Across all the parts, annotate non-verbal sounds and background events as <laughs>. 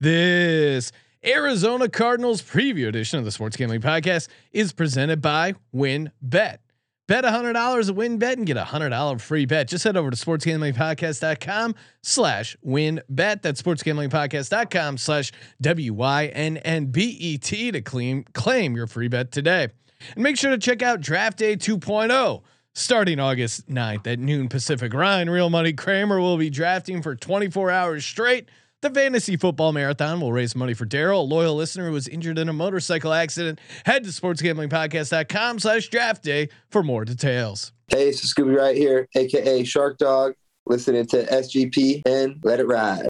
This Arizona Cardinals preview edition of the Sports Gambling Podcast is presented by WynnBET. Bet Bet $100 at bet and get a $100 free bet. Just head over to sportsgamblingpodcast.com slash WynnBET. That's sportsgamblingpodcast.com slash W-Y-N-N-B-E-T to claim, claim your free bet today. And make sure to check out Draft Day 2.0 starting August 9th at noon Pacific. Ryan Real Money Kramer will be drafting for 24 hours straight – the fantasy football marathon will raise money for Daryl, a loyal listener who was injured in a motorcycle accident. Head to sportsgamblingpodcast.com slash draft day for more details. Hey, it's Scooby right here, aka Shark Dog, listening to SGP and let it ride.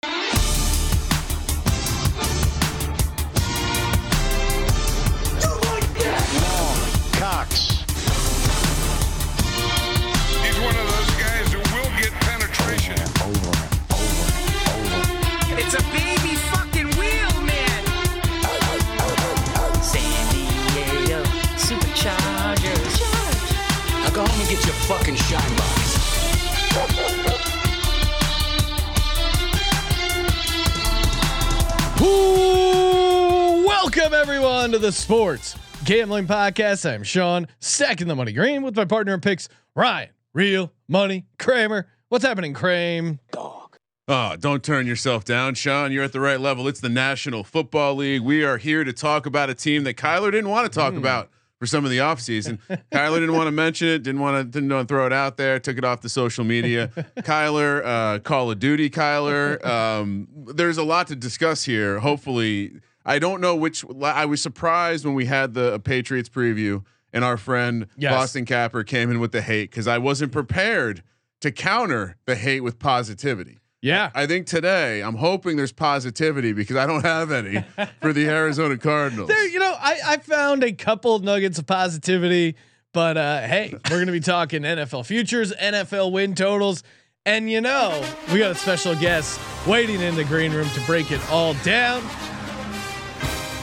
The Sports Gambling Podcast. I'm Sean, stacking the money green with my partner in picks, Ryan, real money Kramer. What's happening, Kramer? Dog. Oh, don't turn yourself down, Sean. You're at the right level. It's the National Football League. We are here to talk about a team that Kyler didn't want to talk mm. about for some of the offseason. <laughs> Kyler didn't want to mention it, didn't want to didn't want to throw it out there, took it off the social media. <laughs> Kyler, uh, Call of Duty, Kyler. Um, there's a lot to discuss here. Hopefully, I don't know which. I was surprised when we had the Patriots preview and our friend yes. Boston Capper came in with the hate because I wasn't prepared to counter the hate with positivity. Yeah. I think today I'm hoping there's positivity because I don't have any for the Arizona Cardinals. There, you know, I, I found a couple of nuggets of positivity, but uh, hey, we're going to be talking NFL futures, NFL win totals. And you know, we got a special guest waiting in the green room to break it all down.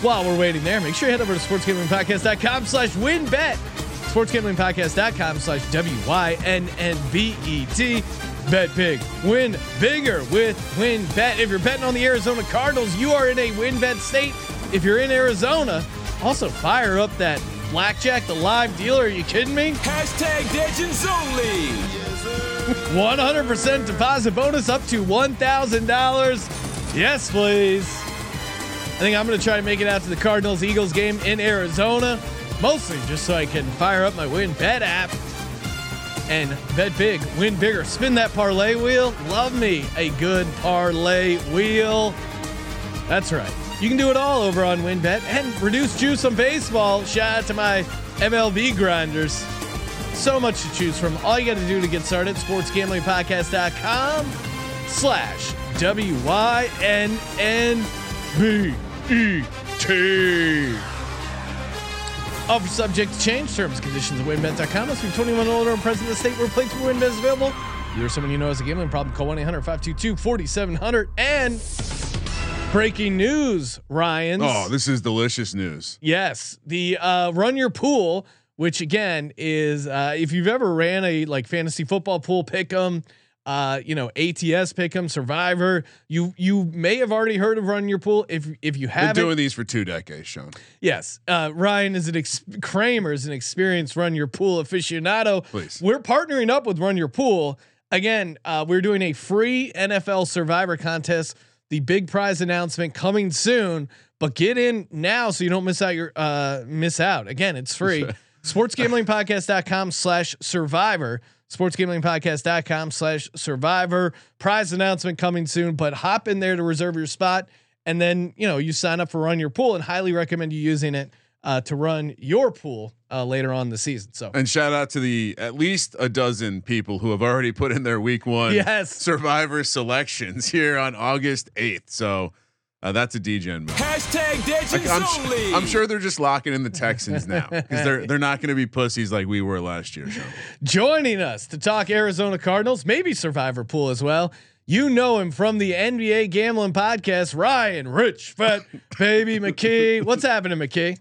While we're waiting there, make sure you head over to sportsgamblingpodcast.com slash wynnbet. Sportsgamblingpodcast.com slash W-Y-N-N-B-E-T. Bet big, win bigger with WynnBET. If you're betting on the Arizona Cardinals, you are in a WynnBET state. If you're in Arizona, also fire up that blackjack, the live dealer. Are you kidding me? Hashtag Legends only. 100% deposit bonus up to $1,000. Yes, please. I think I'm going to try to make it out to the Cardinals Eagles game in Arizona, mostly just so I can fire up my WynnBET app and bet big, win bigger. Spin that parlay wheel. Love me a good parlay wheel. That's right. You can do it all over on WynnBET and reduce juice on baseball. Shout out to my MLB grinders. So much to choose from. All you got to do to get started, sportsgamblingpodcast.com slash W-Y-N-N-B-E-T. Offer subject to change. Terms conditions at wynnbet.com. Must be 21 or older and present in the state where play to win is available. If you're someone you know has a gambling problem, call 1 800 522 4700. And breaking news, Ryan. Oh, this is delicious news. Yes. The uh, run your pool, which again is uh, if you've ever ran a like fantasy football pool, pick them uh, you know, ATS Pick'em, Survivor. You you may have already heard of Run Your Pool. If if you haven't, been doing these for two decades, Sean. Yes, uh, Ryan is an ex- Kramer is an experienced Run Your Pool aficionado. Please, we're partnering up with Run Your Pool again. Uh, we're doing a free NFL Survivor contest. The big prize announcement coming soon, but get in now so you don't miss out your uh miss out. Again, it's free. <laughs> sportsgamblingpodcast.com slash survivor sportsgamblingpodcast.com slash survivor. Prize announcement coming soon but hop in there to reserve your spot. And then you know you sign up for run your pool and highly recommend you using it uh, to run your pool uh, later on the season. So and shout out to the at least a dozen people who have already put in their week one yes. survivor selections here on august 8th so uh, that's a DGen move. Hashtag Legends I'm, only. I'm sure they're just locking in the Texans now because they're they're not going to be pussies like we were last year. So. Joining us to talk Arizona Cardinals, maybe Survivor Pool as well. You know him from the NBA Gambling Podcast, Ryan Rich Fat <laughs> Baby McKee. What's happening, McKee?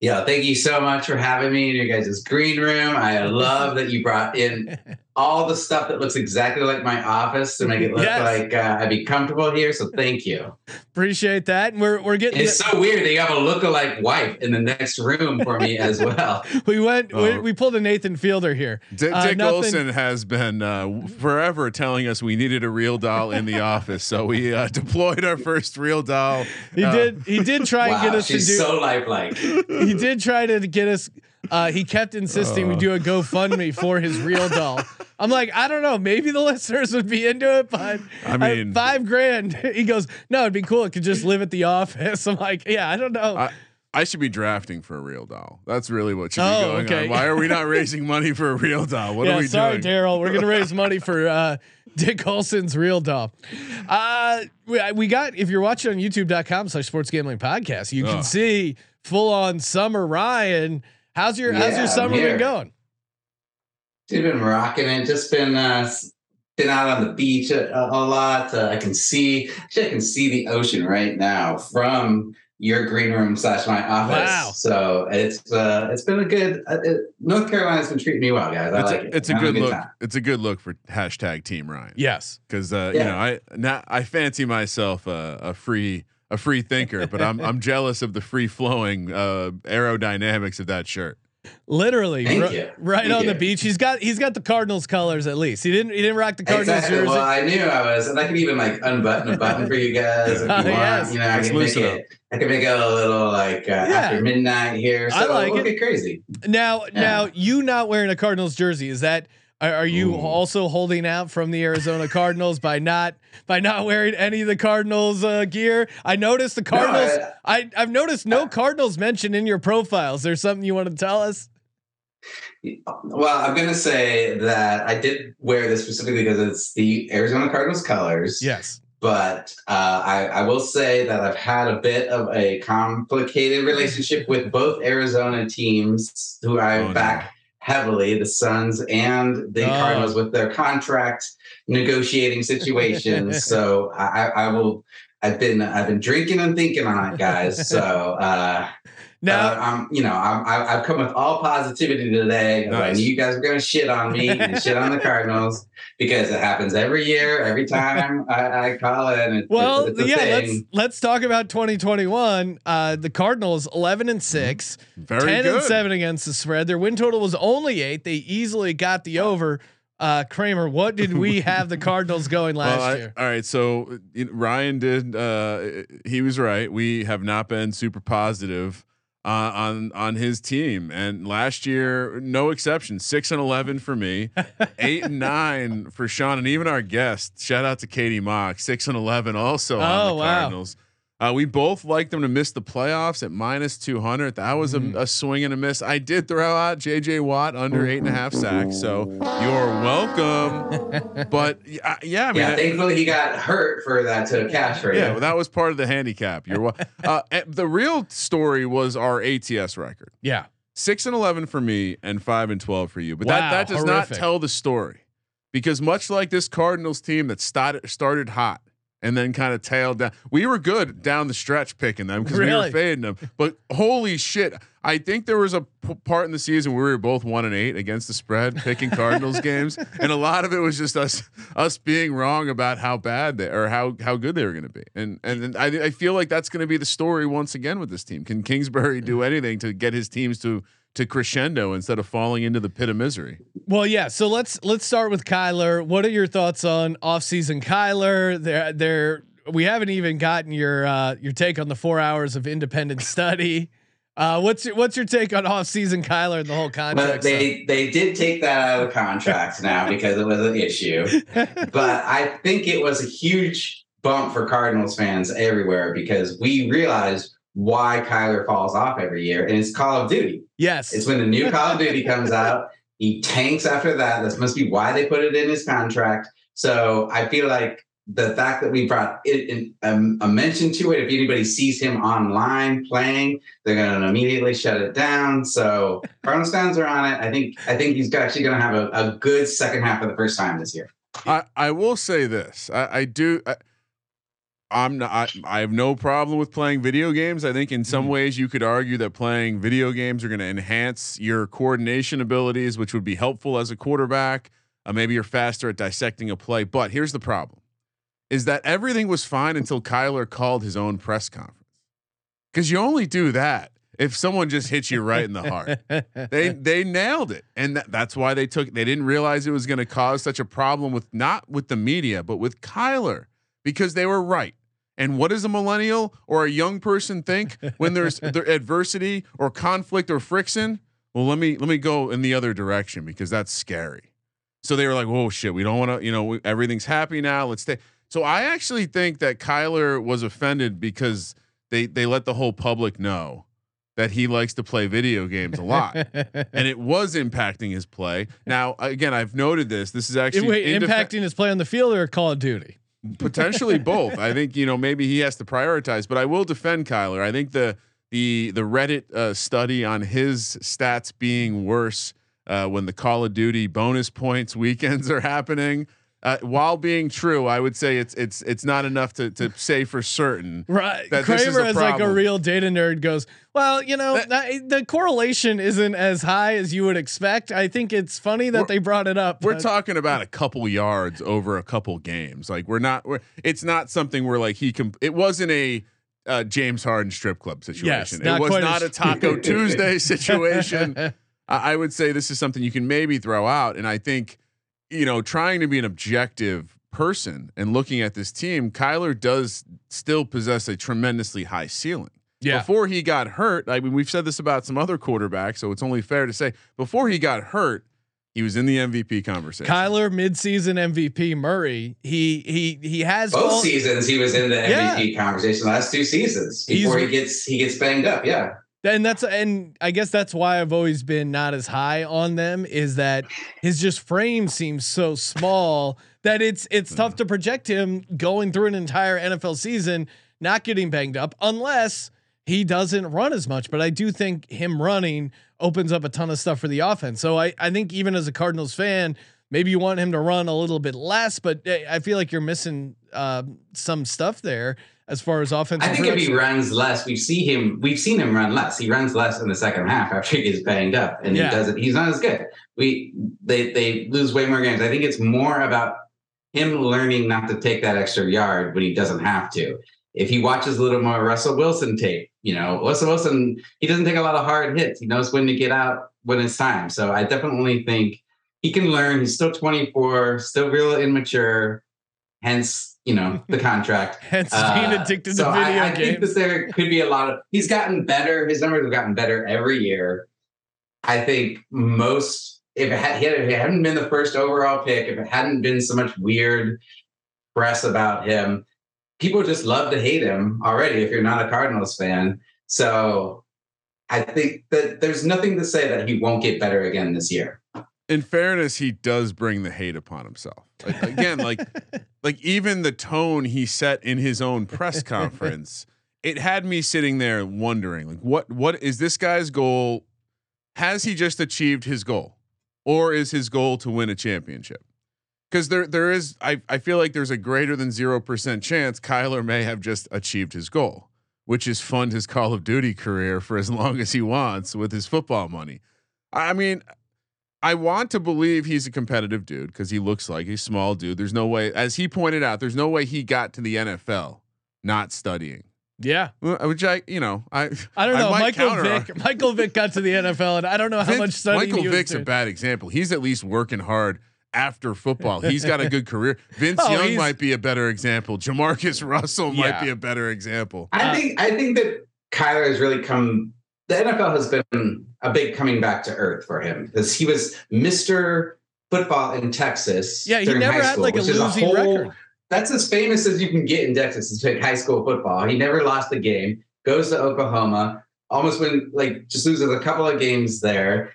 Yeah, thank you so much for having me in your guys' green room. I love that you brought in all the stuff that looks exactly like my office to make it look Yes. like uh, I'd be comfortable here. So thank you. Appreciate that. And we're we're getting. It's so weird that you have a lookalike wife in the next room for me as well. <laughs> we went. we, Oh. we pulled a Nathan Fielder here. D- Uh, Dick nothing- Olson has been uh, forever telling us we needed a real doll in the <laughs> office, so we uh, deployed our first real doll. He Uh, did. He did try and get us to do. so lifelike. <laughs> he did try to get us. Uh, he kept insisting we do a GoFundMe for his real doll. I'm like, I don't know. Maybe the listeners would be into it, but I uh, mean- five grand. <laughs> He goes, no, it'd be cool. It could just live at the office. <laughs> I'm like, yeah, I don't know. I, I should be drafting for a real doll. That's really what should Oh, be going okay. on. Why are we not <laughs> raising money for a real doll? What yeah, are we doing? sorry, doing? Daryl. We're gonna raise money for uh, Dick Olson's real doll. Uh, we, we got if you're watching on YouTube.com slash Sports Gambling Podcast, you can Ugh. see full on summer Ryan. How's your How's your summer been here. going? Dude, been rocking it. Just been uh, been out on the beach a, a lot. Uh, I can see actually I can see the ocean right now from your green room slash my office. Wow. So it's uh, it's been a good. Uh, it, North Carolina's been treating me well, guys. I It's, like a, it. it's a I'm having good look. time. It's a good look for hashtag Team Ryan. Yes. because uh, you know I now I fancy myself a, a free a free thinker, but I'm I'm jealous of the free flowing uh, aerodynamics of that shirt. Literally, Thank ri- you. right Thank on the beach. He's got he's got the Cardinals colors at least. He didn't he didn't rock the Cardinals Exactly. jersey. Well, I knew I was, and I could even like unbutton a button for you guys if you <laughs> Oh, want. yes. You know, I Let's can make loosen it. I can make it a little like uh, after midnight here. So I like we'll it. get crazy. now now you not wearing a Cardinals jersey is that are, are you Ooh. also holding out from the Arizona Cardinals by not by not wearing any of the Cardinals uh, gear? I noticed the Cardinals. I I've noticed no Cardinals mentioned in your profiles. There's something you want to tell us? Well, I'm gonna say that I did wear this specifically because it's the Arizona Cardinals colors. Yes. But uh, I, I will say that I've had a bit of a complicated relationship with both Arizona teams, who I Oh, no. back heavily, the Suns and the Oh. Cardinals, with their contract negotiating situations. <laughs> so I, I I will. I've been I've been drinking and thinking on it, guys. So uh, Now uh, I'm, you know, I'm, I- I've come with all positivity today. Nice. you guys are going to shit on me and shit on the Cardinals because it happens every year, every time I, I call it. And it, Well, it's, it's a yeah, let's let's talk about 2021. Uh, the Cardinals 11 and 6, Very 10 good. and 7 against the spread. Their win total was only 8. They easily got the over. Uh, Kramer, what did we <laughs> have the Cardinals going last Well, I- year? all right, so you know, Ryan did. Uh, he was right. We have not been super positive uh, on on his team, and last year, no exception. Six and eleven for me, <laughs> eight and nine for Sean, and even our guest. Shout out to Katie Mock. Six and eleven also Oh, on the wow. Cardinals. Uh, we both like them to miss the playoffs at minus 200. That was a, Mm-hmm. a swing and a miss. I did throw out JJ Watt under eight and a half sacks. So you're welcome. <laughs> but yeah, yeah I mean, yeah, I- thankfully he got hurt for that to cash for you. yeah, well, that was part of the handicap. You're wel- <laughs> uh, eh, the real story was our ATS record: Yeah. six and eleven for me, and five and twelve for you. But Wow, that that does horrific. not tell the story, because much like this Cardinals team that started started hot and then kind of tailed down, we were good down the stretch picking them because we were fading them. But holy shit! I think there was a p- part in the season where we were both one and eight against the spread picking Cardinals <laughs> games, and a lot of it was just us us being wrong about how bad they or how how good they were going to be. And and I, I feel like that's going to be the story once again with this team. Can Kingsbury do mm-hmm. anything to get his teams to to crescendo instead of falling into the pit of misery? Well, yeah. So let's let's start with Kyler. What are your thoughts on off-season Kyler? There, there. We haven't even gotten your uh, your take on the four hours of independent <laughs> study. Uh, what's your what's your take on off-season Kyler and the whole But contract? they they did take that out of the contract now because it was an issue. <laughs> But I think it was a huge bump for Cardinals fans everywhere because we realized why Kyler falls off every year, and it's Call of Duty. yes. It's when the new Call of Duty comes <laughs> out. He tanks after that. That must be why they put it in his contract. So I feel like the fact that we brought it in, um, a mention to it, if anybody sees him online playing, they're going to immediately shut it down. So Cardinals fans are on it. I think I think he's actually going to have a, a good second half for the first time this year. I, I will say this. I, I do. I, I'm not. I, I have no problem with playing video games. I think in some ways you could argue that playing video games are going to enhance your coordination abilities, which would be helpful as a quarterback. Uh, maybe you're faster at dissecting a play. But here's the problem: is that everything was fine until Kyler called his own press conference. Because you only do that if someone just hits you right in the heart. <laughs> they they nailed it, and that, that's why they took. They didn't realize it was going to cause such a problem with not with the media, but with Kyler because they were right. And what does a millennial or a young person think <laughs> when there's there adversity or conflict or friction? Well, let me let me go in the other direction because that's scary. So they were like, "Whoa, shit! We don't want to. You know, we, everything's happy now. Let's stay." So I actually think that Kyler was offended because they they let the whole public know that he likes to play video games a lot, <laughs> and it was impacting his play. Now, again, I've noted this. This is actually Wait, impacting his play on the field or Call of Duty. Potentially <laughs> both. I think you know maybe he has to prioritize, but I will defend Kyler. I think the the the Reddit uh, study on his stats being worse uh, when the Call of Duty bonus points weekends are happening. Uh, while being true, I would say it's it's it's not enough to to say for certain. <laughs> Right, that is Kramer as like a real data nerd goes. Well, you know, That- the correlation isn't as high as you would expect. I think it's funny that they brought it up. We're but- talking about a couple yards over a couple games. Like we're not. We're, it's not something where like he can. It wasn't a uh, James Harden strip club situation. not it was not a Taco <laughs> Tuesday situation. <laughs> I I would say this is something you can maybe throw out. And I think, you know, trying to be an objective person and looking at this team, Kyler does still possess a tremendously high ceiling. yeah. Before he got hurt, I mean, we've said this about some other quarterbacks, so it's only fair to say before he got hurt, he was in the MVP conversation. Kyler midseason MVP Murray. He he he has Both all- seasons he was in the Yeah. MVP conversation. Last two seasons before He's- he gets he gets banged up. Yeah, and that's and I guess that's why I've always been not as high on them is that his just frame seems so small that it's it's tough mm-hmm. to project him going through an entire NFL season not getting banged up unless he doesn't run as much. But I do think him running opens up a ton of stuff for the offense. So I I think even as a Cardinals fan, maybe you want him to run a little bit less, but eh, I feel like you're missing uh, some stuff there as far as offense. I think if he runs less, we see him. We've seen him run less. He runs less in the second half after he gets banged up, and Yeah. he doesn't. He's not as good. We they they lose way more games. I think it's more about him learning not to take that extra yard when he doesn't have to. If he watches a little more Russell Wilson tape, you know, Russell Wilson, he doesn't take a lot of hard hits. He knows when to get out when it's time. So I definitely think he can learn. He's still 24, still real immature. Hence, you know, <laughs> the contract. Hence being Uh, addicted so to video I, I think that there could be a lot of. He's gotten better. His numbers have gotten better every year. I think most, if it, had, if it hadn't been the first overall pick, if it hadn't been so much weird press about him, people just love to hate him already. If you're not a Cardinals fan, so I think that there's nothing to say that he won't get better again this year. In fairness, he does bring the hate upon himself. Like, again, like <laughs> like even the tone he set in his own press <laughs> conference, it had me sitting there wondering, like, what what is this guy's goal? Has he just achieved his goal, or is his goal to win a championship? Because there there is, I I feel like there's a greater than zero percent chance Kyler may have just achieved his goal, which is fund his Call of Duty career for as long as he wants with his football money. I mean, I want to believe he's a competitive dude because he looks like a small dude. There's no way, as he pointed out, there's no way he got to the NFL not studying. yeah, Which I, you know, I I don't know. might Michael counter- Vick. Michael Vick got to the NFL, and I don't know how Vince- much studying Michael he was Vick's a bad example. He's at least working hard after football. He's got a good career. <laughs> Vince Oh, Young might be a better example. Jamarcus Russell might be a better example. I Uh, think I think that Kyler has really come. The NFL has been a big coming back to earth for him because he was Mister Football in Texas. Yeah, he during never high had, school, like, a losing whole- record. That's as famous as you can get in Texas is take high school football. He never lost a game. Goes to Oklahoma, almost win like just loses a couple of games there.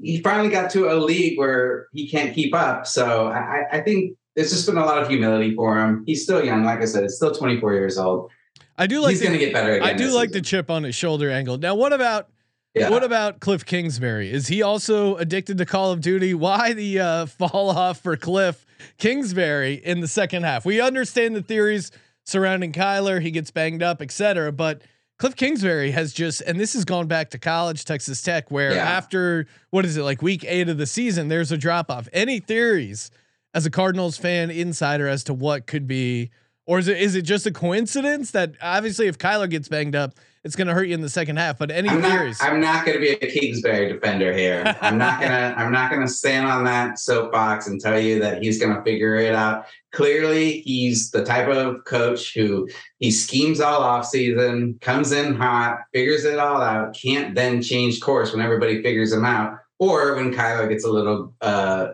He finally got to a league where he can't keep up. So I, I- I think there's just been a lot of humility for him. He's still young, like I said, he's still 24 years old. I do like. He's the- going to get better. I do like the chip on his shoulder angle. Now, what about Yeah. what about Cliff Kingsbury? Is he also addicted to Call of Duty? Why the uh, fall off for Cliff Kingsbury in the second half? We understand the theories surrounding Kyler. He gets banged up, etc. But Cliff Kingsbury has just, and this has gone back to college, Texas Tech, where Yeah. after what is it like week eight of the season, there's a drop off. Any theories as a Cardinals fan insider as to what could be, or is it is it just a coincidence that obviously if Kyler gets banged up, it's going to hurt you in the second half? But any I'm not, theories? I'm not going to be a Kingsbury defender here. I'm not gonna. <laughs> I'm not gonna stand on that soapbox and tell you that he's going to figure it out. Clearly, he's the type of coach who he schemes all off season, comes in hot, figures it all out, can't then change course when everybody figures him out, or when Kyler gets a little uh,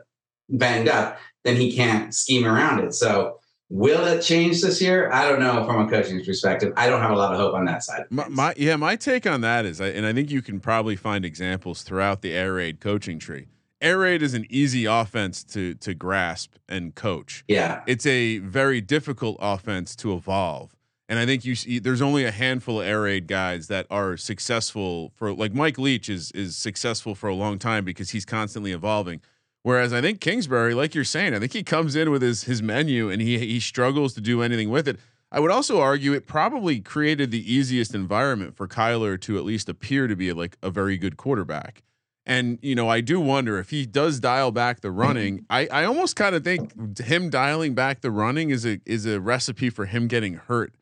banged up, then he can't scheme around it. So. Will it change this year? I don't know from a coaching perspective. I don't have a lot of hope on that side. My, my yeah, my take on that is, I, and I think you can probably find examples throughout the air raid coaching tree. Air raid is an easy offense to to grasp and coach. yeah. It's a very difficult offense to evolve, and I think you see there's only a handful of air raid guys that are successful for like Mike Leach is is successful for a long time because he's constantly evolving. Whereas I think Kingsbury, like you're saying, I think he comes in with his his menu and he he struggles to do anything with it. I would also argue it probably created the easiest environment for Kyler to at least appear to be like a very good quarterback. And you know, I do wonder if he does dial back the running. I, I almost kind of think him dialing back the running is a is a recipe for him getting hurt.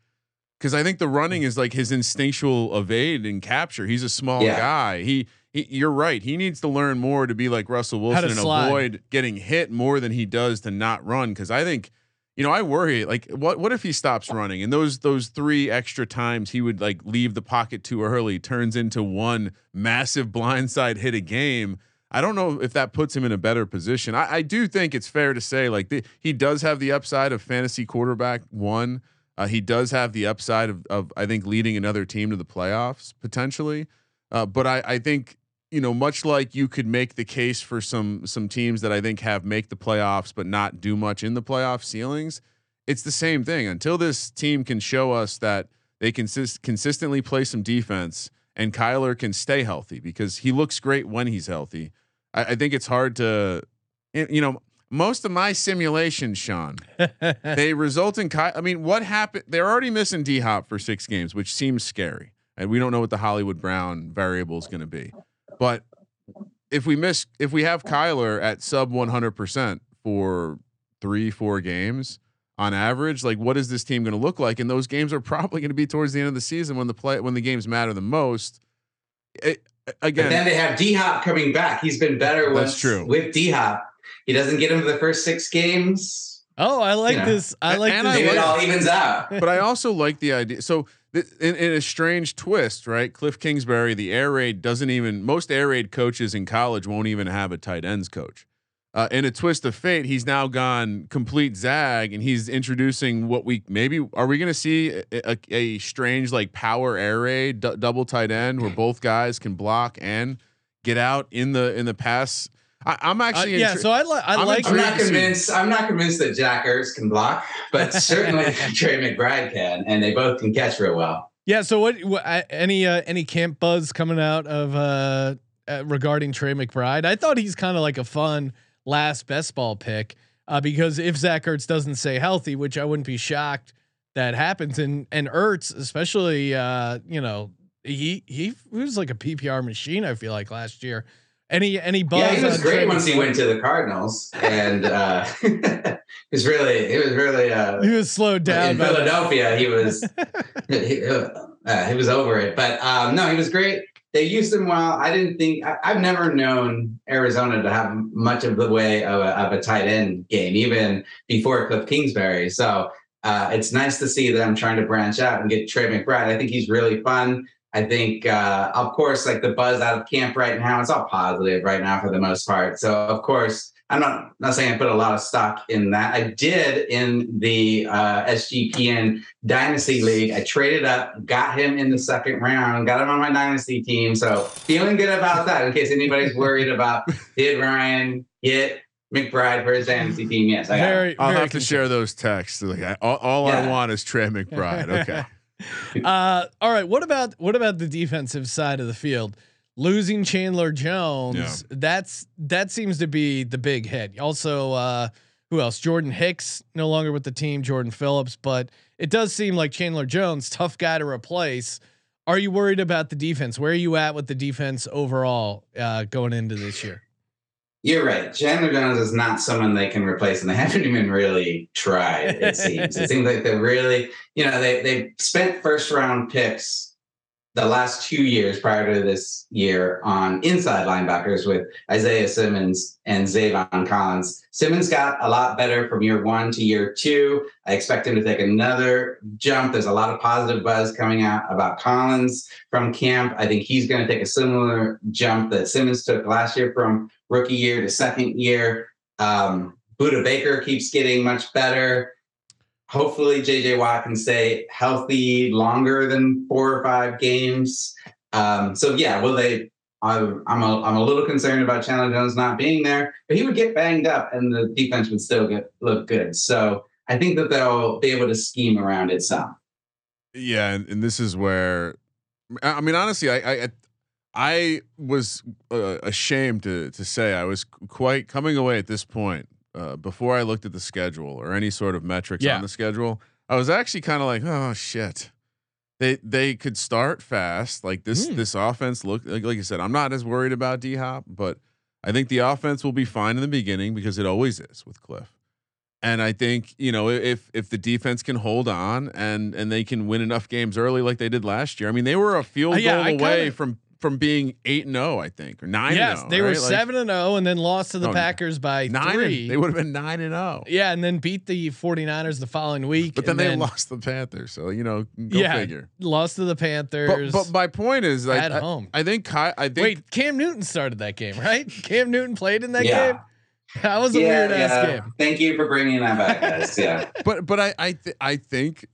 Because I think the running is like his instinctual evade and capture. He's a small Yeah. guy. He, he you're right. He needs to learn more to be like Russell Wilson and slide. avoid getting hit more than he does to not run. Because I think you know, I worry like what what if he stops running and those those three extra times he would like leave the pocket too early turns into one massive blindside hit a game. I don't know if that puts him in a better position. I, I do think it's fair to say like the, he does have the upside of fantasy quarterback one. Uh, he does have the upside of, of I think leading another team to the playoffs potentially. Uh, but I, I think you know, much like you could make the case for some some teams that I think have make the playoffs but not do much in the playoff ceilings, it's the same thing. Until this team can show us that they consist consistently play some defense and Kyler can stay healthy because he looks great when he's healthy. I, I think it's hard to, you know, most of my simulations, Sean, <laughs> they result in Ky- I mean, what happened? They're already missing D Hop for six games, which seems scary, and we don't know what the Hollywood Brown variable is going to be. But if we miss, if we have Kyler at sub one hundred percent for three, four games on average, like what is this team going to look like? And those games are probably going to be towards the end of the season when the play when the games matter the most. It, But again, then they have D Hop coming back. He's been better That's once true. with D Hop. He doesn't get him the first six games. oh, I like Yeah. this. I like And this. I Maybe it all evens out. but I also like the idea. So th- in, in a strange twist, right? Cliff Kingsbury, the air raid doesn't even most air raid coaches in college won't even have a tight ends coach. Uh, in a twist of fate, he's now gone complete zag, and he's introducing what we maybe are we going to see a, a, a strange like power air raid d- double tight end where both guys can block and get out in the in the pass. I, I'm Uh, actually yeah, intri- so I like. I I'm like. I'm not Intrigued to see- convinced. I'm not convinced that Zach Ertz can block, but <laughs> certainly Trey McBride can, and they both can catch real well. Yeah. So what? what uh, any uh, any camp buzz coming out of uh, uh regarding Trey McBride? I thought he's kind of like a fun last best ball pick uh, because if Zach Ertz doesn't stay healthy, which I wouldn't be shocked that happens, and and Ertz especially, uh, you know, he he was like a PPR machine. I feel like last year. Any any buzz? yeah, he was great once he went to the Cardinals, and uh, <laughs> it was really, it was really. Uh, He was slowed down. in by that. Philadelphia, he was <laughs> he, uh, he was over it. But um, no, he was great. They used him well. I didn't think I, I've never known Arizona to have much of the way of a, of a tight end game, even before Cliff Kingsbury. So uh, it's nice to see them trying to branch out and get Trey McBride. I think he's really fun. I think, uh, of course, like the buzz out of camp right now, it's all positive right now for the most part. So, of course, I'm not not saying I put a lot of stock in that. I did in the uh, SGPN Dynasty League. I traded up, got him in the second round, got him on my Dynasty team. So feeling good about that. In case anybody's worried about did Ryan get McBride for his Dynasty team? Yes, I got. Very. I'll very have to share those texts. Like, I, all all I want is Trey McBride. <laughs> Okay. <laughs> <laughs> Uh, all right. What about what about the defensive side of the field? Losing Chandler Jones, that's that seems to be the big hit. Also, uh, who else? Jordan Hicks no longer with the team. Jordan Phillips, but it does seem like Chandler Jones, tough guy to replace. are you worried about the defense? Where are you at with the defense overall uh, going into this year? You're right. Chandler Jones is not someone they can replace, and they <laughs> haven't even really tried. It <laughs> seems. it seems like they really, you know, they they spent first round picks the last two years prior to this year on inside linebackers with Isaiah Simmons and Zaven Collins. Simmons got a lot better from year one to year two. I expect him to take another jump. There's a lot of positive buzz coming out about Collins from camp. I think he's going to take a similar jump that Simmons took last year from rookie year to second year. Um, Baker keeps getting much better hopefully JJ Watt can stay healthy longer than four or five games. Um, so yeah, will they? I'm I'm a, I'm a little concerned about Chandler Jones not being there, but he would get banged up and the defense would still get look good. So I think that they'll be able to scheme around it some. Yeah, and, and this is where, I mean, honestly, I I, I was uh, ashamed to to say I was quite coming away at this point uh, before I looked at the schedule or any sort of metrics Yeah. on the schedule, I was actually kind of like, oh shit. They they could start fast. Like this Hmm. this offense look like, like you said, I'm not as worried about D Hop, but I think the offense will be fine in the beginning because it always is with Cliff. And I think, you know, if if the defense can hold on and and they can win enough games early like they did last year. I mean, they were a field Uh, yeah, goal I away kinda- from from being 8 and 0, I think, or nine. Yes, 0, they were right? Like, seven and zero, and then lost to the No, Packers by nine three. and, they would have been 9 and oh. 0. yeah, and then beat the 49ers the following week. But then and they lost the Panthers, so you know, go Yeah, figure. lost to the Panthers. but my point is, like, at I, home. I think Ky- I think Wait, Cam Newton started that game, right? <laughs> Cam Newton played in that Yeah. game. That was a weird ass game. Thank you for bringing that back, guys. Yeah. <laughs> but but I I th- I think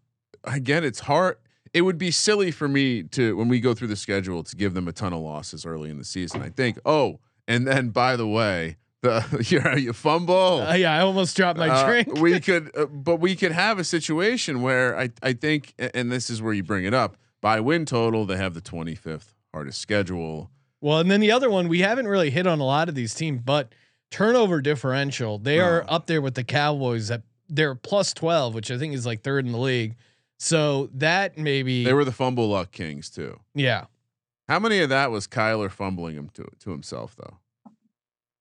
again it's hard. It would be silly for me to when we go through the schedule to give them a ton of losses early in the season. I think oh, and then by the way, the <laughs> you know, you fumble. Uh, yeah, I almost dropped my Uh, drink. we <laughs> could, uh, but we could have a situation where I I think, and this is where you bring it up. By win total, they have the 25th hardest schedule. Well, and then the other one we haven't really hit on a lot of these teams, but turnover differential. They are Oh. up there with the Cowboys at they're plus 12, which I think is like third in the league. So that maybe They were the fumble luck kings too. yeah. How many of that was Kyler fumbling him to to himself though?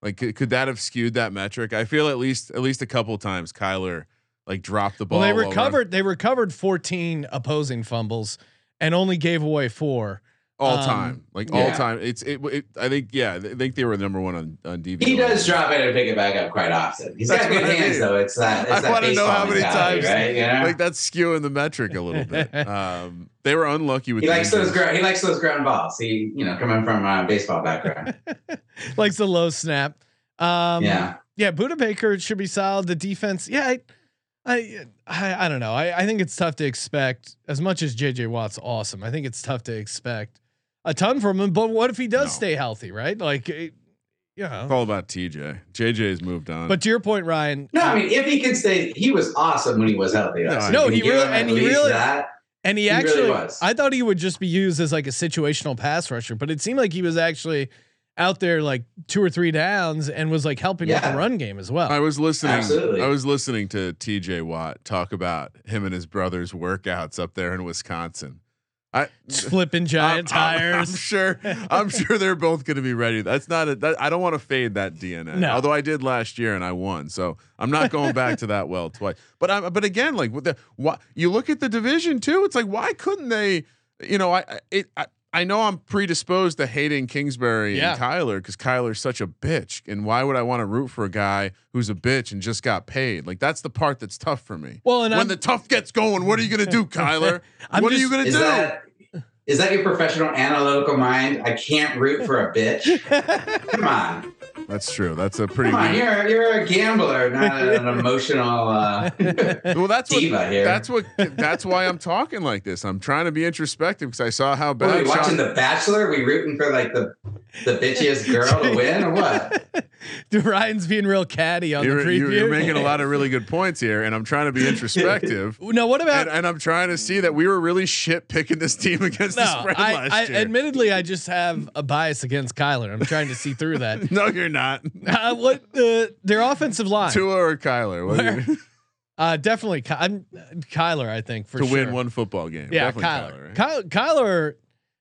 Like could, could that have skewed that metric? I feel at least at least a couple times Kyler like dropped the ball. Well, they over- recovered they recovered 14 opposing fumbles and only gave away 4. All um, time, like yeah. all time. It's it, it. I think yeah, I think they were number one on on DVR. He does drop it and pick it back up quite often. He's That's got good I hands, mean. though. It's that. It's I want to know how many times right? You know? like that's skewing the metric a little bit. <laughs> Um, they were unlucky with he likes those. injuries. Gra- he likes those ground balls. He, you know, coming from a baseball background. <laughs> Likes the low snap. Um yeah. yeah, Budda Baker should be solid. The defense, yeah, I, I, I, I don't know. I, I think it's tough to expect as much as JJ Watt's awesome. I think it's tough to expect a ton from him. But what if he does No. stay healthy, right? Like, it, you. It's all about TJ. JJ's moved on. But to your point, Ryan. No, I mean, if he can stay, he was awesome when he was healthy. No, No, you he really- him and he really- that. and he he really actually, was. I thought he would just be used as like a situational pass rusher, but it seemed like he was actually out there like two or three downs and was like helping with the run game as well. I was listening. Absolutely. I was listening to TJ Watt talk about him and his brother's workouts up there in Wisconsin. I flipping giant I'm- I'm- tires. I'm sure. I'm sure they're both going to be ready. That's not a. That, I don't want to fade that DNA. No. Although I did last year and I won, so I'm not going back to that well twice. But I. But again, like with the why you look at the division too. It's like why couldn't they? You know, I I- it. I, I know I'm predisposed to hating Kingsbury Yeah. and Kyler because Kyler's such a bitch. And why would I want to root for a guy who's a bitch and just got paid? Like that's the part that's tough for me. Well, and when I'm- the tough gets going, what are you gonna do, <laughs> Kyler? What are you gonna do? that is that your professional analytical mind? I can't root for a bitch. Come on, That's true. That's a pretty. come on. You're you're a gambler, not an emotional uh, <laughs> well, that's what. diva here. That's what. That's why I'm talking like this. I'm trying to be introspective because I saw how What are bad. we watching The Bachelor? we rooting for like the the bitchiest girl to win, or what? <laughs> <laughs> Ryan's being real catty on you're, the preview. you're making a lot of really good <laughs> points here, and I'm trying to be introspective. <laughs> no, what about and, and I'm trying to see that we were really shit picking this team against the spread I, last I year. admittedly I just have a bias against Kyler. I'm trying to see through that. no, you're not. Uh, what uh, their offensive line? Tua or Kyler do Uh, definitely, Ky- I'm Kyler. I think for to sure. win one football game. Yeah, Definitely Kyler. right? Kyler. Kyler.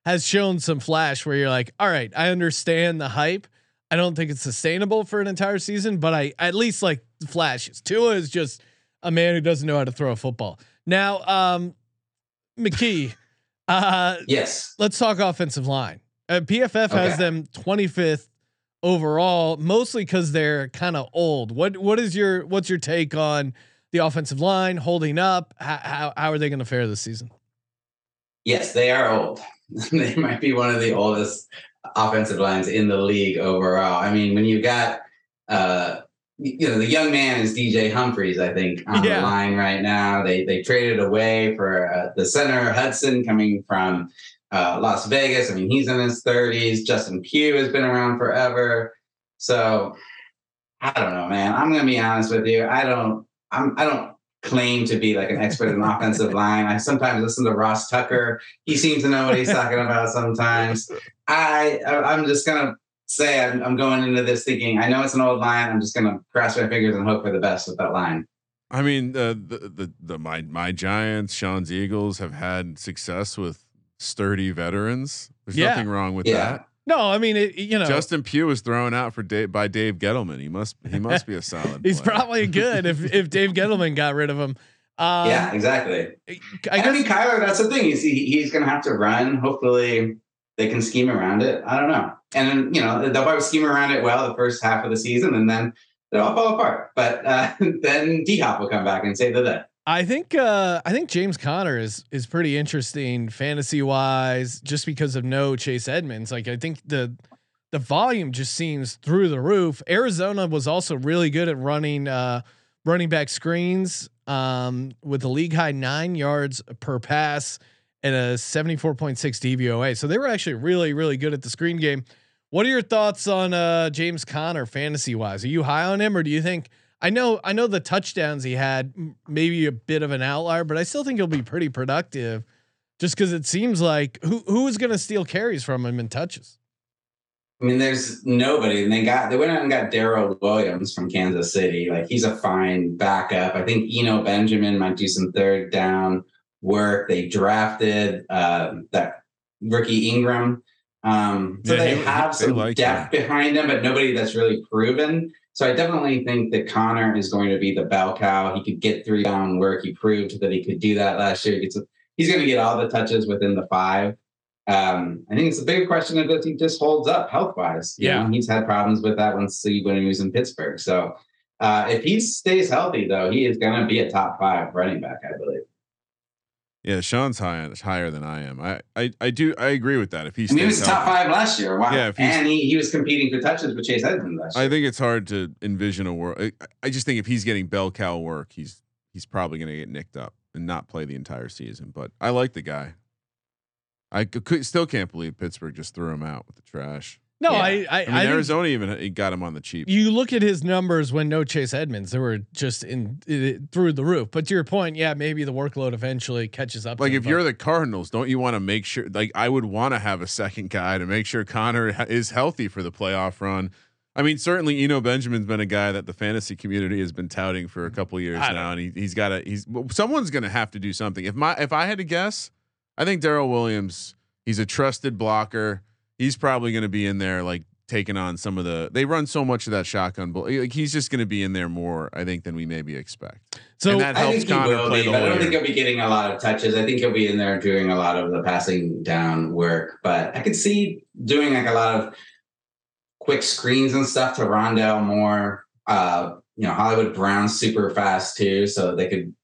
has shown some flash where you're like, all right, I understand the hype. I don't think it's sustainable for an entire season, but I at least like flashes. Tua is just a man who doesn't know how to throw a football. Now, um, McKee, uh, Yes. let's talk offensive line. Uh, PFF has them 25th overall, mostly because they're kind of old. What what is your what's your take on the offensive line holding up? How how, how are they going to fare this season? Yes, they are old. <laughs> they might be one of the oldest offensive lines in the league overall. I mean, when you got uh you know the young man is DJ Humphries, I think, on Yeah. the line right now. They they traded away for uh, the center Hudson coming from uh, Las Vegas. I mean, he's in his 30s. Justin Pugh has been around forever. So I don't know, man. I'm gonna be honest with you. I don't. I'm. I don't claim to be like an expert in offensive line. I sometimes listen to Ross Tucker. He seems to know what he's <laughs> talking about sometimes. I. I- I'm just gonna say I'm, I'm going into this thinking I know it's an old line. I'm just gonna cross my fingers and hope for the best with that line. I mean, uh, the the the my my Giants, Sean's Eagles have had success with sturdy veterans. There's Yeah. nothing wrong with Yeah. that. No, I mean it, you know Justin Pugh was thrown out for Dave, by Dave Gettleman. He must he <laughs> must be a solid. he's player. probably good if if Dave Gettleman got rid of him. Um, yeah, exactly. I I, guess mean, Kyler, that's the thing. He's, he, he's going to have to run. Hopefully, they can scheme around it. I don't know. And then, you know, they'll probably scheme around it well the first half of the season, and then they'll all fall apart. But uh, <laughs> then D Hop will come back and save the day. I think uh, I think James Conner is is pretty interesting fantasy wise, just because of no Chase Edmonds. Like I think the the volume just seems through the roof. Arizona was also really good at running uh, running back screens um, with a league high nine yards per pass and a seventy four point six DVOA. So they were actually really really good at the screen game. What are your thoughts on uh, James Conner fantasy wise? Are you high on him, or do you think? I know, I know the touchdowns he had, maybe a bit of an outlier, but I still think he'll be pretty productive. Just because it seems like who who is going to steal carries from him in touches? I mean, there's nobody, and they got they went out and got Darrel Williams from Kansas City. Like he's a fine backup. I think Eno Benjamin might do some third down work. They drafted uh, that rookie Ingram, um, so Yeah, they he- have they some like depth behind them, but nobody that's really proven. So I definitely think that Conner is going to be the bell cow. He could get three down work. He proved that he could do that last year. He gets, he's going to get all the touches within the five. Um, I think it's a big question of if he just holds up health wise. Yeah. he's had problems with that once he when he was in Pittsburgh. So uh, if he stays healthy, though, he is going to be a top five running back, I believe. Yeah, Sean's high, higher than I am. I, I I do I agree with that. If he I mean, he was top five last year. Wow. Yeah, he's- and he, he was competing for touches with Chase Edmonds last year. I think it's hard to envision a world. I, I just think if he's getting bell cow work, he's he's probably going to get nicked up and not play the entire season. But I like the guy. I could, still can't believe Pittsburgh just threw him out with the trash. No, Yeah. I I, I mean, I Arizona even got him on the cheap. you look at his numbers when no Chase Edmonds, they were just in, i through the roof. But to your point, yeah, maybe the workload eventually catches up. like if him, you're the Cardinals, don't you want to make sure? Like I would want to have a second guy to make sure Conner ha- is healthy for the playoff run. I mean, certainly Eno Benjamin's been a guy that the fantasy community has been touting for a couple years now, and he, he's got a He's someone's going to have to do something. If my if I had to guess, I think Darrel Williams. He's a trusted blocker. He's probably going to be in there like taking on some of the. They run so much of that shotgun, but like he's just going to be in there more, I think, than we maybe expect. so and that I helps think he Conner will play be, the but I don't think he'll be getting a lot of touches. I think he'll be in there doing a lot of the passing down work. But I could see doing like a lot of quick screens and stuff to Rondale Moore Uh, you know, Hollywood brown super fast too, so they could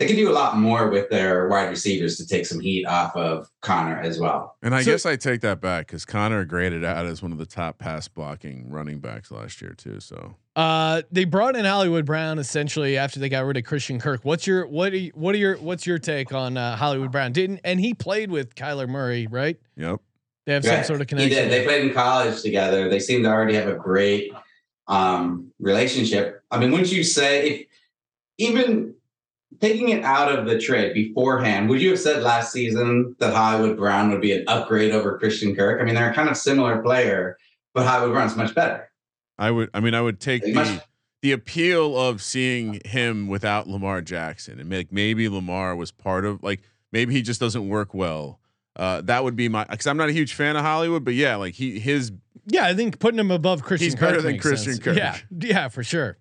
they can do a lot more with their wide receivers to take some heat off of Conner as well. And I So- guess I take that back because Conner graded out as one of the top pass blocking running backs last year too. So Uh, they brought in Hollywood Brown essentially after they got rid of Christian Kirk. What's your what are you, what are your what's your take on uh, Hollywood Brown? Didn't and he played with Kyler Murray, right? yep. They have some sort of He connection. did. They played in college together. They seem to already have a great um, relationship. I mean, wouldn't you say if even taking it out of the trade beforehand, would you have said last season that Hollywood Brown would be an upgrade over Christian Kirk? I mean, they're a kind of similar player, but Hollywood Brown's much better. I would. I mean, I would take They the must- the appeal of seeing him without Lamar Jackson and make, maybe Lamar was part of like maybe he just doesn't work well uh, that would be my because I'm not a huge fan of Hollywood, but yeah, like he his Yeah, I think putting him above Christian. He's better Kirk than makes Christian sense. Kirk. Yeah, yeah, for sure.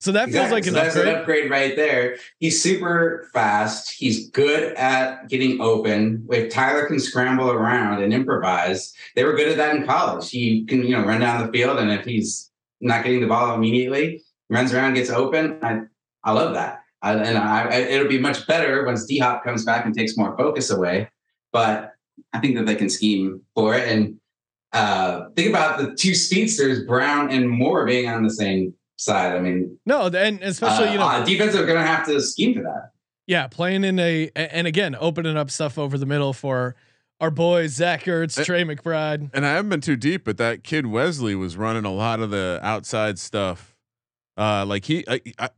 So that feels like Exactly. an So upgrade. an upgrade right there. He's super fast. He's good at getting open. If Kyler can scramble around and improvise, they were good at that in college. He can, you know, run down the field, and if he's not getting the ball immediately, runs around, gets open. I, I love that. I, and I, I, it'll be much better once D Hop comes back and takes more focus away. But I think that they can scheme for it. And uh, think about the two speedsters, Brown and Moore, being on the same side. I mean, No, and especially uh, you know, uh, defense are going to have to scheme for that. yeah, playing in a a- and again opening up stuff over the middle for our boys Zach Ertz, Uh, Trey McBride. and I haven't been too deep, but that kid Wesley was running a lot of the outside stuff. Uh, like he, I, I,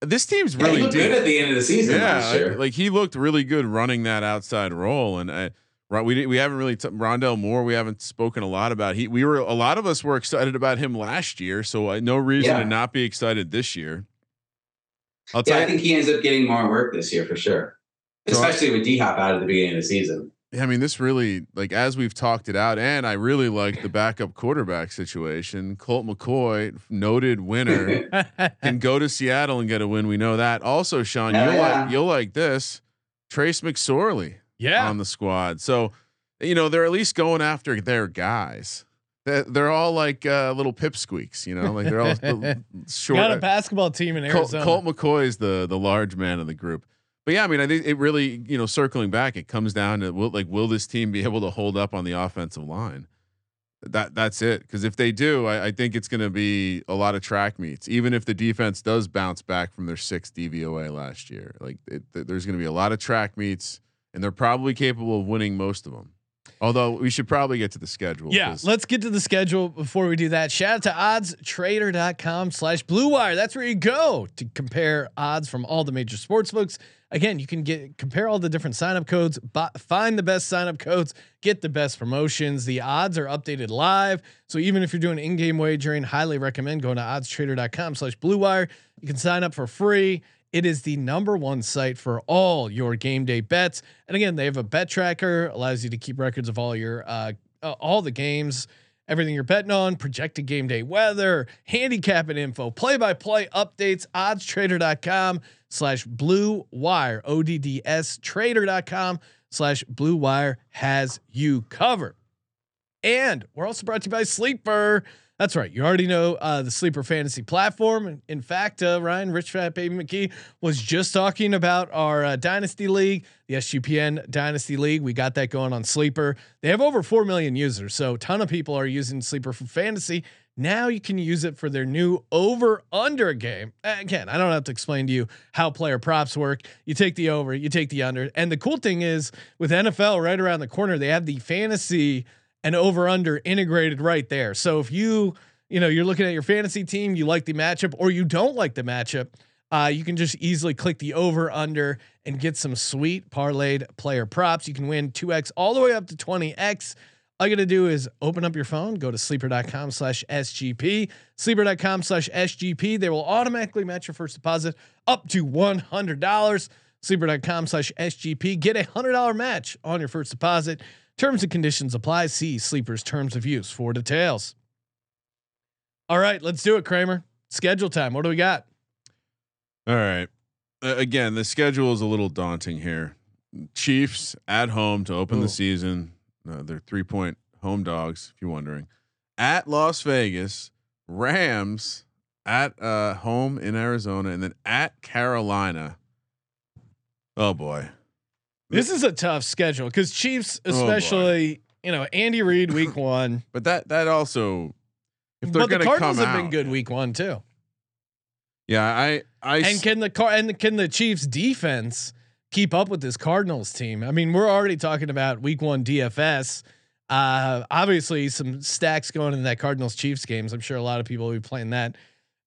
this team's Yeah, he really looked deep. good at the end of the season yeah, last year. I- like he looked really good running that outside role, and I, right, we we haven't really t- Rondale Moore. We haven't spoken a lot about. He we were a lot of us were excited about him last year, so I no reason Yeah. to not be excited this year. I'll yeah, I think he ends up getting more work this year for sure, So especially with D Hop out at the beginning of the season. Yeah, I mean, this really like as we've talked it out, and I really like the backup quarterback situation. Colt McCoy, noted winner, <laughs> can go to Seattle and get a win. We know that. Also, Sean, Oh, you'll yeah. like you'll like this. Trace McSorley yeah, on the squad. So, you know, they're at least going after their guys. They're, they're all like uh, little pipsqueaks, you know, like they're all <laughs> short. got a basketball team in Colt, Arizona. Colt McCoy is the the large man of the group. But yeah, I mean, I think it really, you know, circling back, it comes down to will like will this team be able to hold up on the offensive line? That that's it. Because if they do, I, I think it's going to be a lot of track meets. Even if the defense does bounce back from their sixth DVOA last year, like it, th- there's going to be a lot of track meets, and they're probably capable of winning most of them. Although we should probably get to the schedule. Yeah, let's get to the schedule before we do that. Shout out to oddstrader.com slash blue wire. That's where you go to compare odds from all the major sports books. Again, you can get compare all the different sign-up codes, buy, find the best sign-up codes, get the best promotions. The odds are updated live. So even if you're doing in-game wagering, highly recommend going to oddstrader.com slash blue wire. You can sign up for free. It is the number one site for all your game day bets. And again, they have a bet tracker, allows you to keep records of all your uh, uh, all the games, everything you're betting on, projected game day weather, handicapping info, play by play updates, oddstrader.com slash blue wire, O D D S trader.com slash blue wire has you covered. And we're also brought to you by Sleeper. That's right. You already know uh, the Sleeper Fantasy platform. In fact, uh, Ryan Rich Fat Baby McKee was just talking about our uh, Dynasty League, the SGPN Dynasty League. We got that going on Sleeper. They have over 4 million users. So a ton of people are using Sleeper for fantasy. Now you can use it for their new over under game. Again, I don't have to explain to you how player props work. You take the over, you take the under. And the cool thing is with NFL right around the corner, they have the fantasy and over under integrated right there. So if you, you know, you're looking at your fantasy team, you like the matchup or you don't like the matchup, uh, you can just easily click the over under and get some sweet parlayed player props. You can win 2x all the way up to 20x. All you got to do is open up your phone, go to sleeper.com slash SGP, sleeper.com slash SGP. They will automatically match your first deposit up to $100. Sleeper.com slash SGP. Get a $100 match on your first deposit. Terms and conditions apply. See Sleeper's terms of use for details. All right, let's do it, Kramer. Schedule time. What do we got? All right. Uh, again, the schedule is a little daunting here. Chiefs at home to open Ooh. the season. Uh, they're three point home dogs, if you're wondering. At Las Vegas, Rams at uh, home in Arizona, and then at Carolina. Oh boy. This is a tough schedule because Chiefs, Oh, especially, you know, Andy Reid <laughs> week one. But that that also, if they're the going to Cardinals come have out, been good week one too. Yeah, I I And can the car and can the Chiefs defense keep up with this Cardinals team? I mean, we're already talking about week one DFS. Uh, obviously, some stacks going in that Cardinals Chiefs games. I'm sure a lot of people will be playing that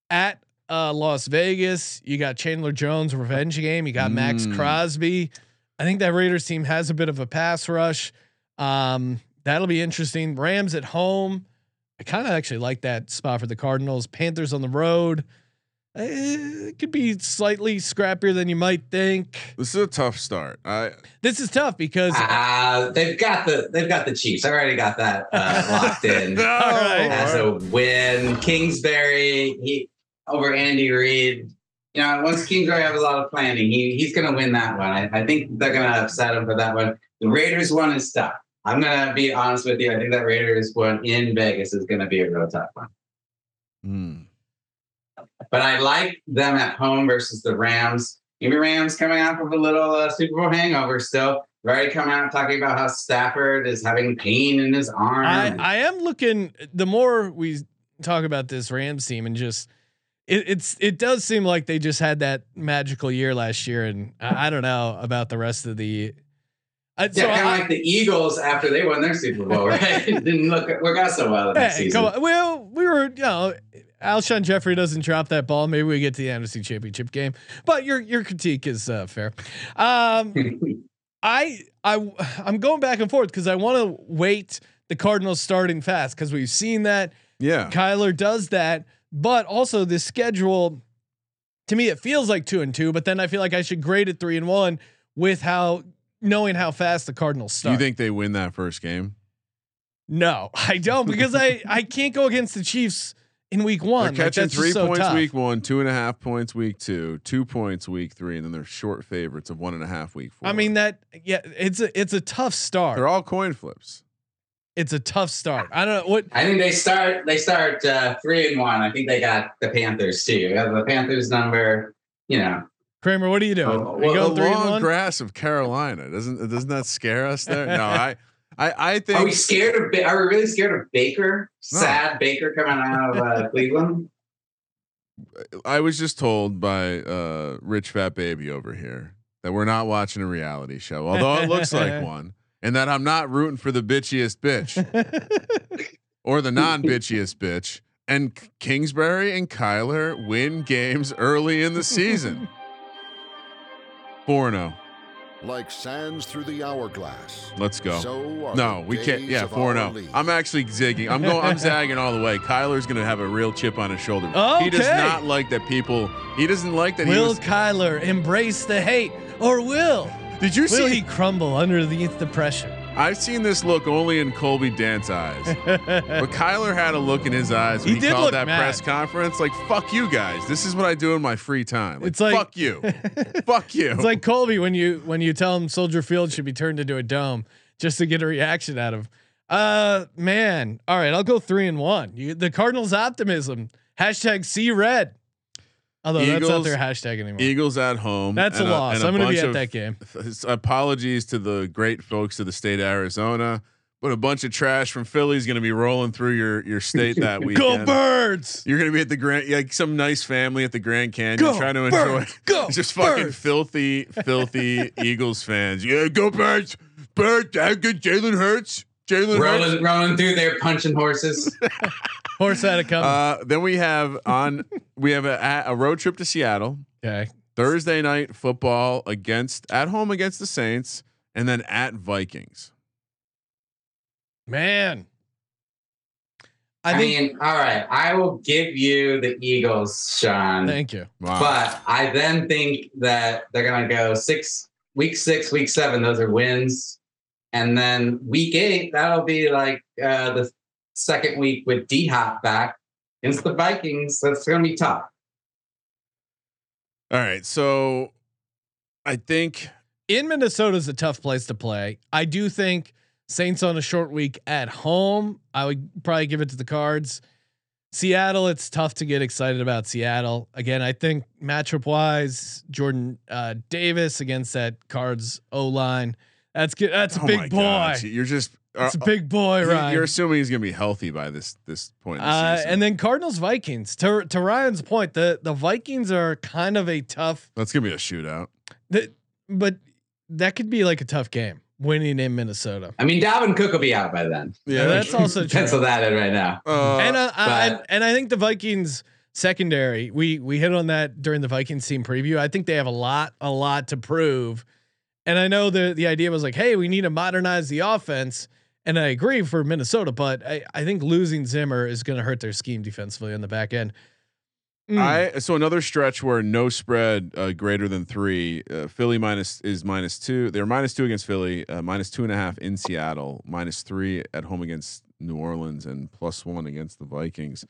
at uh, Las Vegas. You got Chandler Jones revenge game. You got Max Mm. Crosby. I think that Raiders team has a bit of a pass rush. Um, that'll be interesting. Rams at home. I kind of actually like that spot for the Cardinals. Panthers on the road. eh, it could be slightly scrappier than you might think. This is a tough start. I This is tough because Uh, they've got the they've got the Chiefs. I already got that uh, locked in <laughs> All right. as a win. Kingsbury he over Andy Reid. You know, once Kingsbury has a lot of planning, he he's going to win that one. I, I think they're going to upset him for that one. The Raiders one is tough. I'm going to be honest with you. I think that Raiders one in Vegas is going to be a real tough one. Hmm. But I like them at home versus the Rams. Maybe Rams coming off of a little uh, Super Bowl hangover still. They've already come out talking about how Stafford is having pain in his arm. I, I am looking. The more we talk about this Rams team and just it, it's it does seem like they just had that magical year last year, and I, I don't know about the rest of the. I, yeah, so kind of like the Eagles after they won their Super Bowl, right? <laughs> it didn't look work out so well the next Hey, season. on. Well, we were, you know, Alshon Jeffery doesn't drop that ball. Maybe we get to the NFC Championship game. But your your critique is uh, fair. Um, <laughs> I I I'm going back and forth because I want to wait the Cardinals starting fast because we've seen that Yeah. Kyler does that, but also the schedule. To me, it feels like two and two, but then I feel like I should grade it three and one with how knowing how fast the Cardinals Do start. you think they win that first game? No, <laughs> I don't because I <laughs> I can't go against the Chiefs in week one. They're Like, catching that's three so points tough. week one, two and a half points week two, two points week three, and then they're short favorites of one and a half week four. I mean that yeah, it's a it's a tough start. they're all coin flips. It's a tough start. I don't know what I think they start they start uh, three and one. I think they got the Panthers too. You have the Panthers number. You know, Kramer. What are you doing? Are you Well, the long one? grass of Carolina doesn't doesn't that scare us there? No, I I I think are we scared of? Ba- Are we really scared of Baker? Sad Baker coming out of uh, Cleveland. I was just told by uh, Rich Fat Baby over here that we're not watching a reality show, although it looks like <laughs> one, and that I'm not rooting for the bitchiest bitch <laughs> or the non-bitchiest bitch. And Kingsbury and Kyler win games early in the season. <laughs> Four zero. Oh. Like sands through the hourglass. Let's go. So are No, we can't. Yeah, of four our oh. zero. I'm actually zigging. I'm going. I'm zagging all the way. Kyler's gonna have a real chip on his shoulder. He does not like that people. He doesn't like that. he will was, Kyler embrace the hate or will Did you will see? he crumble underneath the pressure? I've seen this look only in Colby Dant's eyes, <laughs> but Kyler had a look in his eyes when He he, called that mad. press conference. Like, fuck you guys. This is what I do in my free time. Like, It's like- fuck you, <laughs> fuck you. It's like Colby when you when you tell him Soldier Field should be turned into a dome just to get a reaction out of. him. Uh man, all right, I'll go three and one. You, the Cardinals optimism hashtag see red. Although that's not Eagles- their hashtag anymore. Eagles at home. That's a and loss. and I'm going to be at of- that game. Apologies to the great folks of the state of Arizona, but a bunch of trash from Philly is going to be rolling through your your state that <laughs> weekend. Go birds! You're going to be at the Grand, like some nice family at the Grand Canyon, Go trying to enjoy. Birds! Go <laughs> just fucking Birds! filthy, filthy <laughs> Eagles fans. Yeah, go birds, birds. How good Jalen Hurts. Jalen Hurts. rolling, rolling through there, punching horses. Horse had it coming. Uh, then we have on we have a, a road trip to Seattle. okay. Thursday night football against at home against the Saints, and then at Vikings. Man. I, I, mean, all right, I will give you the Eagles, Sean. thank you. Wow. But I then think that they're gonna go six week six, week seven. Those are wins, and then week eight that'll be like uh, the second week with D Hop back against the Vikings. That's gonna be tough. All right, so I think in Minnesota is a tough place to play. I do think Saints on a short week at home. I would probably give it to the Cards. Seattle, it's tough to get excited about Seattle. Again, I think matchup wise, Jordan uh, Davis against that Cards O line. That's good. That's a oh big boy. God, you're just That's a uh, big boy, you're- You're assuming he's gonna be healthy by this this point. Uh, season. and then Cardinals Vikings. To to Ryan's point, the the Vikings are kind of a tough. that's gonna be a shootout. The, but that could be like a tough game winning in Minnesota. I mean, Dalvin Cook will be out by then. Yeah, that's also true. Pencil that in right now. Uh, and uh, I, and and I think the Vikings secondary. We we hit on that during the Vikings team preview. I think they have a lot a lot to prove. And I know the the idea was like, hey, we need to modernize the offense. And I agree for Minnesota, but I, I think losing Zimmer is going to hurt their scheme defensively on the back end. Mm. I so another stretch where no spread uh, greater than three. Uh, Philly minus is minus two. They're minus two against Philly, uh, minus two and a half in Seattle, minus three at home against New Orleans, and plus one against the Vikings.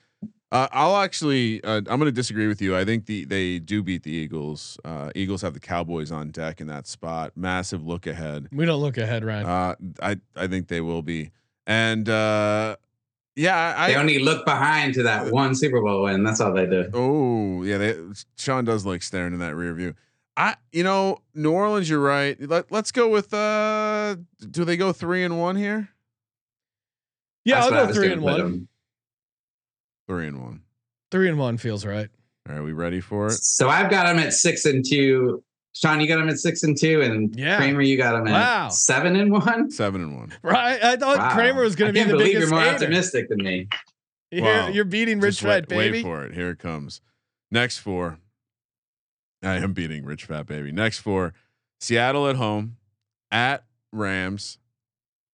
Uh, I'll actually, uh, I'm going to disagree with you. I think the they do beat the Eagles. Uh, Eagles have the Cowboys on deck in that spot. Massive look ahead. we don't look ahead, Ryan. Uh, I I think they will be, and uh, yeah, I, They only look behind to that one Super Bowl win. That's all they do. Oh yeah, they, Sean does like staring in that rear view. I, you know, New Orleans. You're right. Let, let's go with. uh Do they go three and one here? yeah, That's I'll go three gonna and put one. them. Three and one. Three and one feels right. Are we ready for it? So I've got them at six and two. Sean, you got them at six and two, and Yeah. Kramer, you got them at Wow. seven and one. Seven and one. Right. I thought Wow. Kramer was going to be can't the believe biggest you're more hater. optimistic than me. <laughs> You're, Wow. you're beating Rich Just wait, Fat Baby. Wait for it. Here it comes. Next four. I am beating Rich Fat Baby. Next four. Seattle at home, at Rams,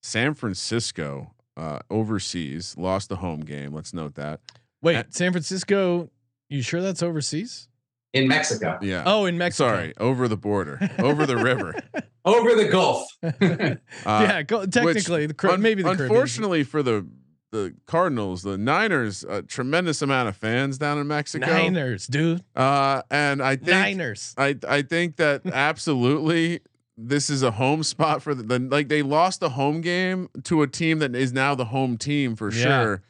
San Francisco uh, overseas lost the home game. Let's note that. Wait, At- San Francisco. You sure that's overseas? In Mexico, Yeah. Oh, in Mexico. Sorry, over the border, over the river. <laughs> over the Gulf. Uh, <laughs> yeah, go, technically, the Car- un- maybe the Caribbean. unfortunately for the the Cardinals, the Niners, a tremendous amount of fans down in Mexico. Niners, dude. Uh, and I think Niners. I I think that <laughs> absolutely this is a home spot for the, the like they lost the home game to a team that is now the home team for Yeah. sure.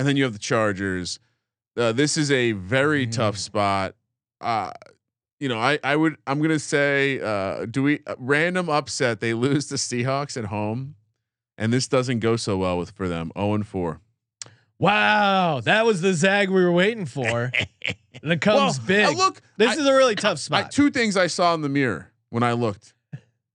And then you have the Chargers. Uh, this is a very Mm. tough spot. Uh you know, I I would I'm gonna say uh do we uh, random upset they lose the Seahawks at home, and this doesn't go so well with for them. 0 and 4. Wow, that was the zag we were waiting <laughs> for. and it comes Well, big. look, this I- is a really tough I, spot. two things I saw in the mirror when I looked.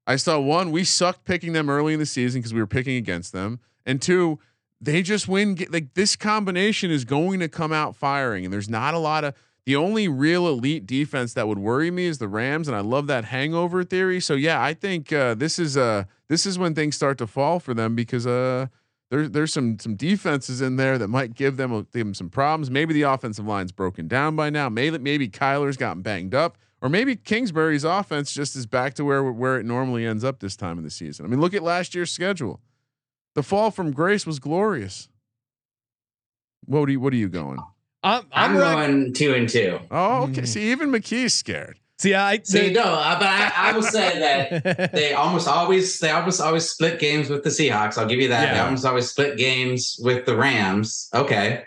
I saw one, we sucked picking them early in the season because we were picking against them, and two, they just win. Like this combination is going to come out firing, and there's not a lot of. The only real elite defense that would worry me is the Rams, and I love that hangover theory. So yeah, I think uh, this is uh this is when things start to fall for them because uh there's there's some some defenses in there that might give them a, them some problems. Maybe the offensive line's broken down by now. Maybe maybe Kyler's gotten banged up, or maybe Kingsbury's offense just is back to where where it normally ends up this time of the season. I mean, look at last year's schedule. The fall from grace was glorious. What are you What are you going? I'm, I'm, I'm rec- going two and two. Oh, okay. Mm. See, even McKee's scared. See, I See, no, uh, but I, I will say that <laughs> they almost always they almost always split games with the Seahawks. I'll give you that. They almost always split games with the Rams. Okay.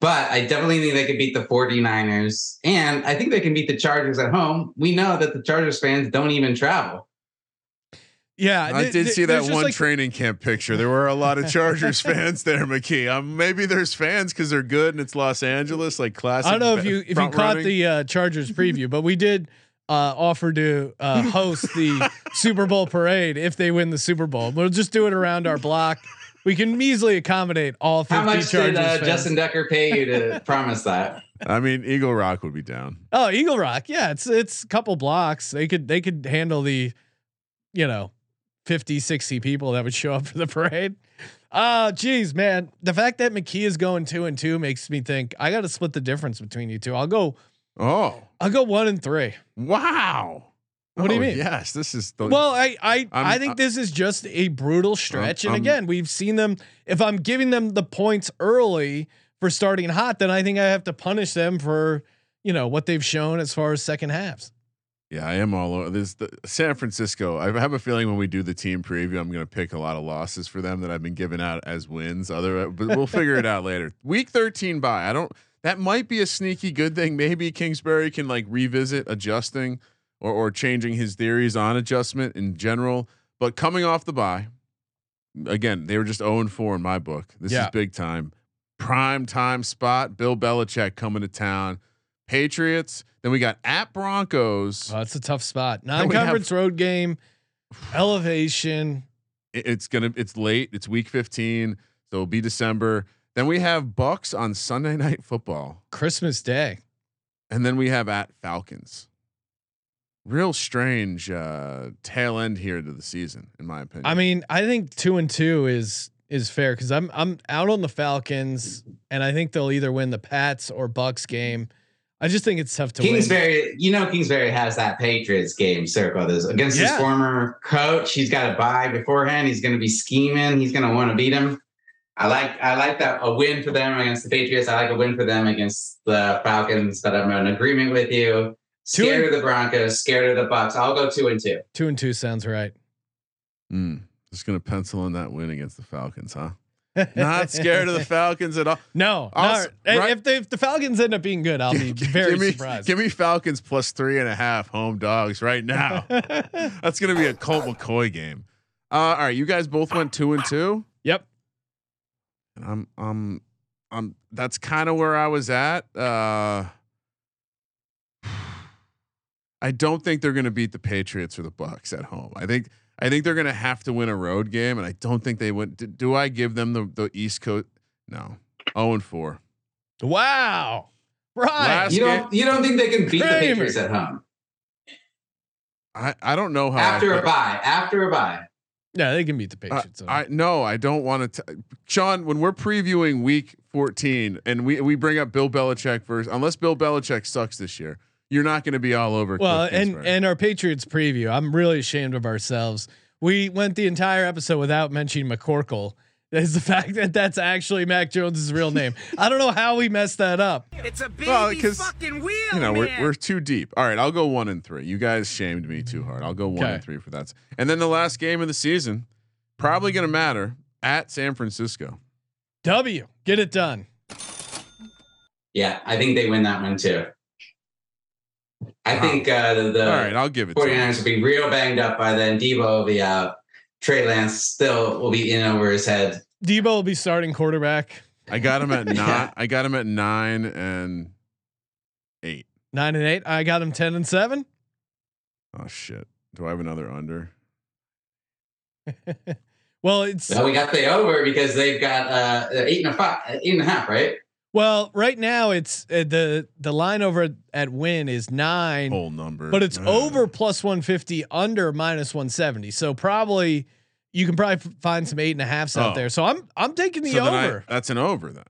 But I definitely think they could beat the 49ers. And I think they can beat the Chargers at home. We know that the Chargers fans don't even travel. Yeah, I th- did th- see that one like- training camp picture. There were a lot of Chargers <laughs> fans there, McKee. Um, maybe there's fans because they're good and it's Los Angeles, like classic. I don't know if you if you front caught running. the uh, Chargers <laughs> preview, but we did uh, offer to uh, host the <laughs> Super Bowl parade if they win the Super Bowl. We'll just do it around our block. We can easily accommodate all fifty How much Chargers did uh. Justin Decker pay you to promise that? I mean, Eagle Rock would be down. Oh, Eagle Rock. Yeah, it's it's a couple blocks. They could they could handle the, you know, 50, 60 people that would show up for the parade. Uh geez, man. The fact that McKee is going two and two makes me think I gotta split the difference between you two. I'll go Oh, I'll go one and three. wow. What do you Oh, mean? Yes, this is the Well, I I I'm- I think this is just a brutal stretch. and I'm- again, we've seen them. If I'm giving them the points early for starting hot, then I think I have to punish them for you know what they've shown as far as second halves. Yeah, I am all over this. The, San Francisco. I have a feeling when we do the team preview, I'm going to pick a lot of losses for them that I've been giving out as wins. Other, but we'll figure it out later. <laughs> Week 13 by. I don't. That might be a sneaky good thing. Maybe Kingsbury can like revisit adjusting or or changing his theories on adjustment in general. But coming off the bye, again, they were just 0 and 4 in my book. This Yeah. is big time, prime time spot. Bill Belichick coming to town. Patriots. Then we got at Broncos. Oh, it's a tough spot. Non-conference road game, <sighs> elevation. It- it's gonna it's late it's week 15 so it'll be december then we have bucks on sunday <laughs> night football Christmas Day. and then we have at falcons real strange uh tail end here to the season in my opinion I mean, I think two and two is is fair because I'm I'm out on the Falcons, and I think they'll either win the Pats or Bucks game. I just think it's tough to win. Kingsbury, you know, Kingsbury has that Patriots game circle. There's against his former coach. He's got to buy beforehand. He's going to be scheming. He's going to want to beat him. I like I like that a win for them against the Patriots. I like a win for them against the Falcons. But I'm in agreement with you. Two Scared and- of the Broncos. Scared of the Bucks. I'll go two and two. Two and two sounds right. Mm, just gonna pencil in that win against the Falcons, huh? Not scared of the <laughs> Falcons at all. No, Also- no. right- If, the, if the Falcons end up being good, I'll be <laughs> very give me, surprised. Give me Falcons plus three and a half home dogs right now. <laughs> That's gonna be a Colt McCoy game. Uh, all right, you guys both went two and two. yep. And I'm um um that's kind of where I was at. Uh <sighs> I don't think they're going to beat the Patriots or the Bucks at home. I think I think they're going to have to win a road game and I don't think they win. Do, do I give them the the East Coast? No. 0 and 4. Wow. Right. You don't you don't think they can beat the Patriots at home I I don't know how after a bye? After a bye. yeah, they can beat the Uh, Patriots. I no, I don't want to. Sean, when we're previewing Week 14 and we we bring up Bill Belichick first, unless Bill Belichick sucks this year, you're not going to be all over. well, Kliff and Kingsbury. and our Patriots preview. I'm really ashamed of ourselves. We went the entire episode without mentioning McCorkle. <laughs> Is the fact that that's actually Mac Jones's real name. I don't know how we messed that up. It's a baby Well, 'cause, fucking wheel, you know, we're, we're too deep. All right, I'll go one and three. You guys shamed me too hard. I'll go one Okay. and three for that. And then the last game of the season, probably going to matter at San Francisco. W, get it done. Yeah, I think they win that one too. I think uh, the, the All right, I'll give it 49ers will be real banged up by then. Deebo will be out. Trey Lance still will be in over his head. Deebo will be starting quarterback. I got him at <laughs> nine. Yeah. I got him at nine and eight. Nine and eight. I got him ten and seven. Oh shit! Do I have another under? <laughs> well, it's So we got the over because they've got uh, eight and a five, eight and a half, right? Well right now. It's uh, the the line over at win is nine, Whole number, but it's Uh, over plus one fifty, under minus one seventy. So probably you can probably f- find some eight and a halfs out Oh. there. So I'm I'm taking the so then I- over that's an over then.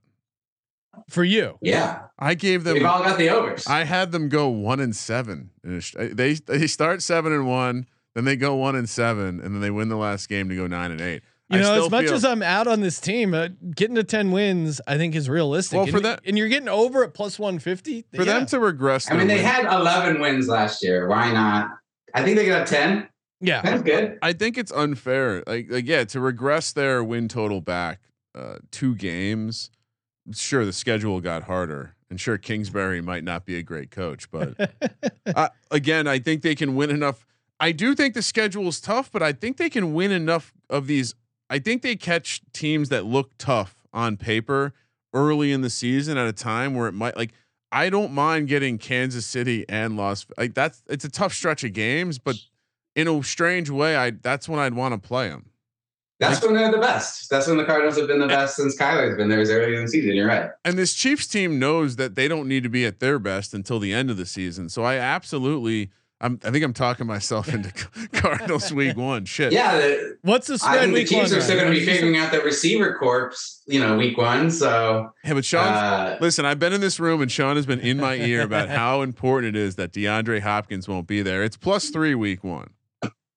for you. Yeah, I gave them. we've all got the overs. I had them go one and seven. in a sh- They they start seven and one, then they go one and seven, and then they win the last game to go nine and eight. You I know, as much feel- as I'm out on this team, uh, getting to ten wins, I think is realistic. Well, and, for that- and you're getting over at plus one fifty for them to regress. I mean, their they win- had 11 wins last year. Why not? I think they got 10. yeah. That's good. I think it's unfair. Like, like yeah, to regress their win total back uh, two games. Sure, the schedule got harder, and sure, Kingsbury might not be a great coach, but <laughs> uh, again, I think they can win enough. I do think the schedule is tough, but I think they can win enough of these. I think they catch teams that look tough on paper early in the season at a time where it might like. I don't mind getting Kansas City and Las like that's it's a tough stretch of games, but in a strange way, I that's when I'd want to play them. That's when they're the best. That's when the Cardinals have been the best since Kyler's been there as early in the season. You're right. And this Chiefs team knows that they don't need to be at their best until the end of the season. So I absolutely, I'm, I think I'm talking myself into <laughs> Cardinals week one. Shit. Yeah, the, What's the I spread think the week Chiefs one? are still Ryan? going to be figuring out the receiver corps, you know, week one. So, Hey, but Sean, uh, listen, I've been in this room and Sean has been in my ear about <laughs> how important it is that DeAndre Hopkins won't be there. It's plus three week one.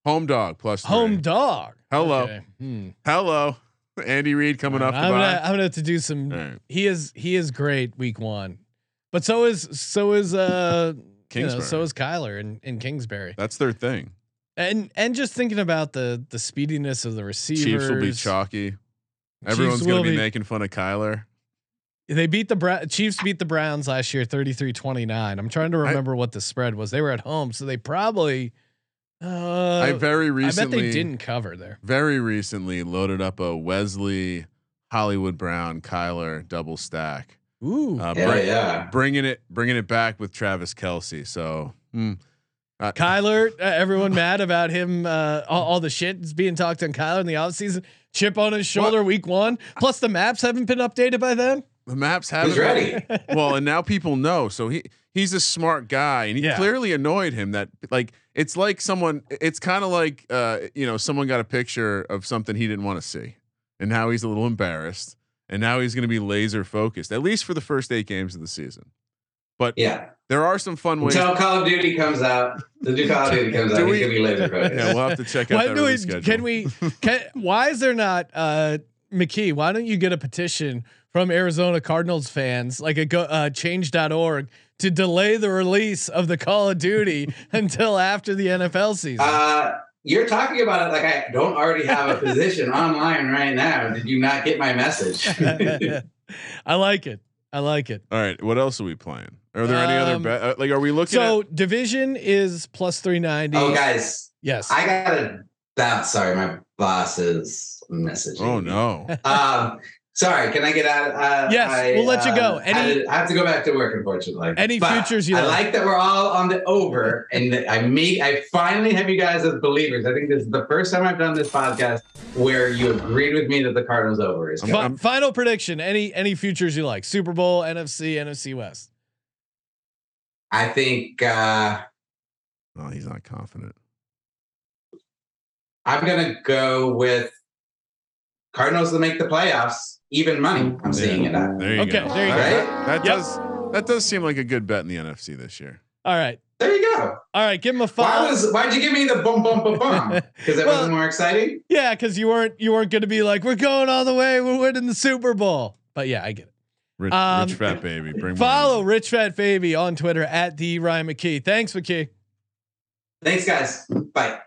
Home dog plus three. Home dog. Hello. Okay. Hmm. Hello. Andy Reid coming off the I'm gonna. I'm gonna have to do some. All right. He is he is great week one, but so is so is uh you know, so is Kyler and, and Kingsbury That's their thing. and and just thinking about the the speediness of the receivers. Chiefs will be chalky. Everyone's going to be be- making fun of Kyler. They beat the Bra- Chiefs beat the Browns last year 33-29. I'm trying to remember what the spread was. They were at home, so they probably uh I very recently I bet they didn't cover there. very recently loaded up a Wesley Hollywood Brown Kyler double stack. Ooh. Uh, yeah, bring- yeah. bringing it bringing it back with Travis Kelce. So hmm. uh, Kyler, uh, everyone mad about him. Uh, all, all the shit is being talked on Kyler in the offseason. Chip on his shoulder, week one. Plus the maps haven't been updated by then. the maps haven't He's ready. <laughs> well, and now people know. So he he's a smart guy, and he Yeah. clearly annoyed him. That like it's like someone. It's kind of like uh, you know someone got a picture of something he didn't want to see, and now he's a little embarrassed, and now he's going to be laser focused at least for the first eight games of the season. But Yeah. there are some fun ways. Until Call of Duty comes out, the new Call of Duty comes Do out, we- he's gonna be laser focused. yeah, we'll have to check out Why that do we? schedule. Can we? Can, why is there not, uh, McKee? Why don't you get a petition from Arizona Cardinals fans, like a go, uh, Change.org, to delay the release of the Call of Duty <laughs> until after the NFL season? Uh, you're talking about it like I don't already have a <laughs> position online right now. Did you not get my message? <laughs> I like it. I like it. All right. What else are we playing? Are there any other Um. Uh, like, are we looking So at? division is plus three ninety. oh, guys, Yes. I gotta. That sorry, my boss is messaging. Oh me. no. Um, sorry, can I get out? Uh, Yes, I, we'll let you go. um, Any- had I have to go back to work, unfortunately. Any But futures you like. I like? like that we're all on the over, and that I meet. I finally have you guys as believers. I think this is the first time I've done this podcast where you agreed with me that the Cardinals over is. Fi- final prediction. Any any futures you like? Super Bowl, NFC, NFC West. I think uh, Oh, he's not confident. I'm gonna go with Cardinals to make the playoffs. Even money. I'm seeing it at. There you Okay, go. there you go. That, that Yep. does that does seem like a good bet in the NFC this year. All right. There you go. All right. Give him a Why was why'd you give me the bum bum bum bum? <laughs> Because it Well- wasn't more exciting. yeah, because you weren't you weren't going to be like we're going all the way. We're winning the Super Bowl. But yeah, I get it. Rich, Um, rich fat baby. Bring Follow money. Rich Fat Baby on Twitter at the Ryan McKee. Thanks, McKee. Thanks, guys. Bye.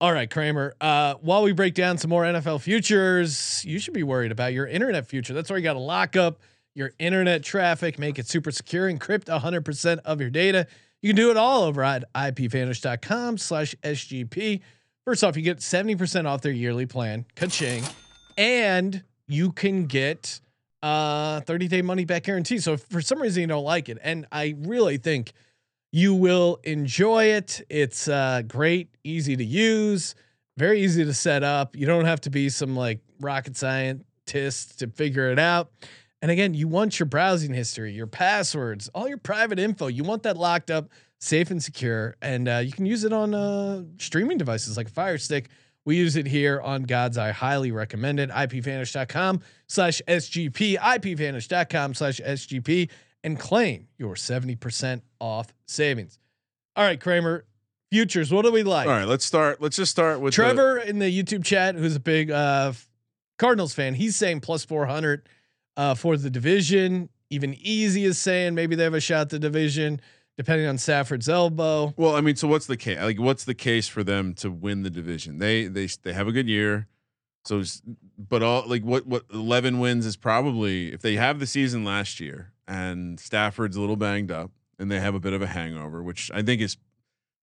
All right, Kramer. Uh, while we break down some more NFL futures, you should be worried about your internet future. That's where you got to lock up your internet traffic, make it super secure, encrypt 100% of your data. You can do it all over at ipvanish.com slash SGP. First off, you get 70% off their yearly plan, ka-ching, and you can get uh 30 day money back guarantee. So if for some reason you don't like it, and I really think you will enjoy it. It's uh, great, easy to use, very easy to set up. You don't have to be some like rocket scientist to figure it out. And again, you want your browsing history, your passwords, all your private info. You want that locked up, safe and secure. And uh, you can use it on uh, streaming devices like a Fire Stick. We use it here on God's Eye. Highly recommend it. IPVanish.com slash SGP, IPVanish.com slash SGP, and claim your 70% off savings. All right, Kramer, futures. What do we like? All right, let's start. Let's just start with the- Trevor in the YouTube chat, who's a big uh, Cardinals fan, he's saying plus 400 uh, for the division. Even Easy is saying maybe they have a shot at the division, depending on Stafford's elbow. Well, I mean, so what's the case? Like, what's the case for them to win the division? They they they have a good year, so but all like what what eleven wins is probably if they have the season last year and Stafford's a little banged up and they have a bit of a hangover, which I think is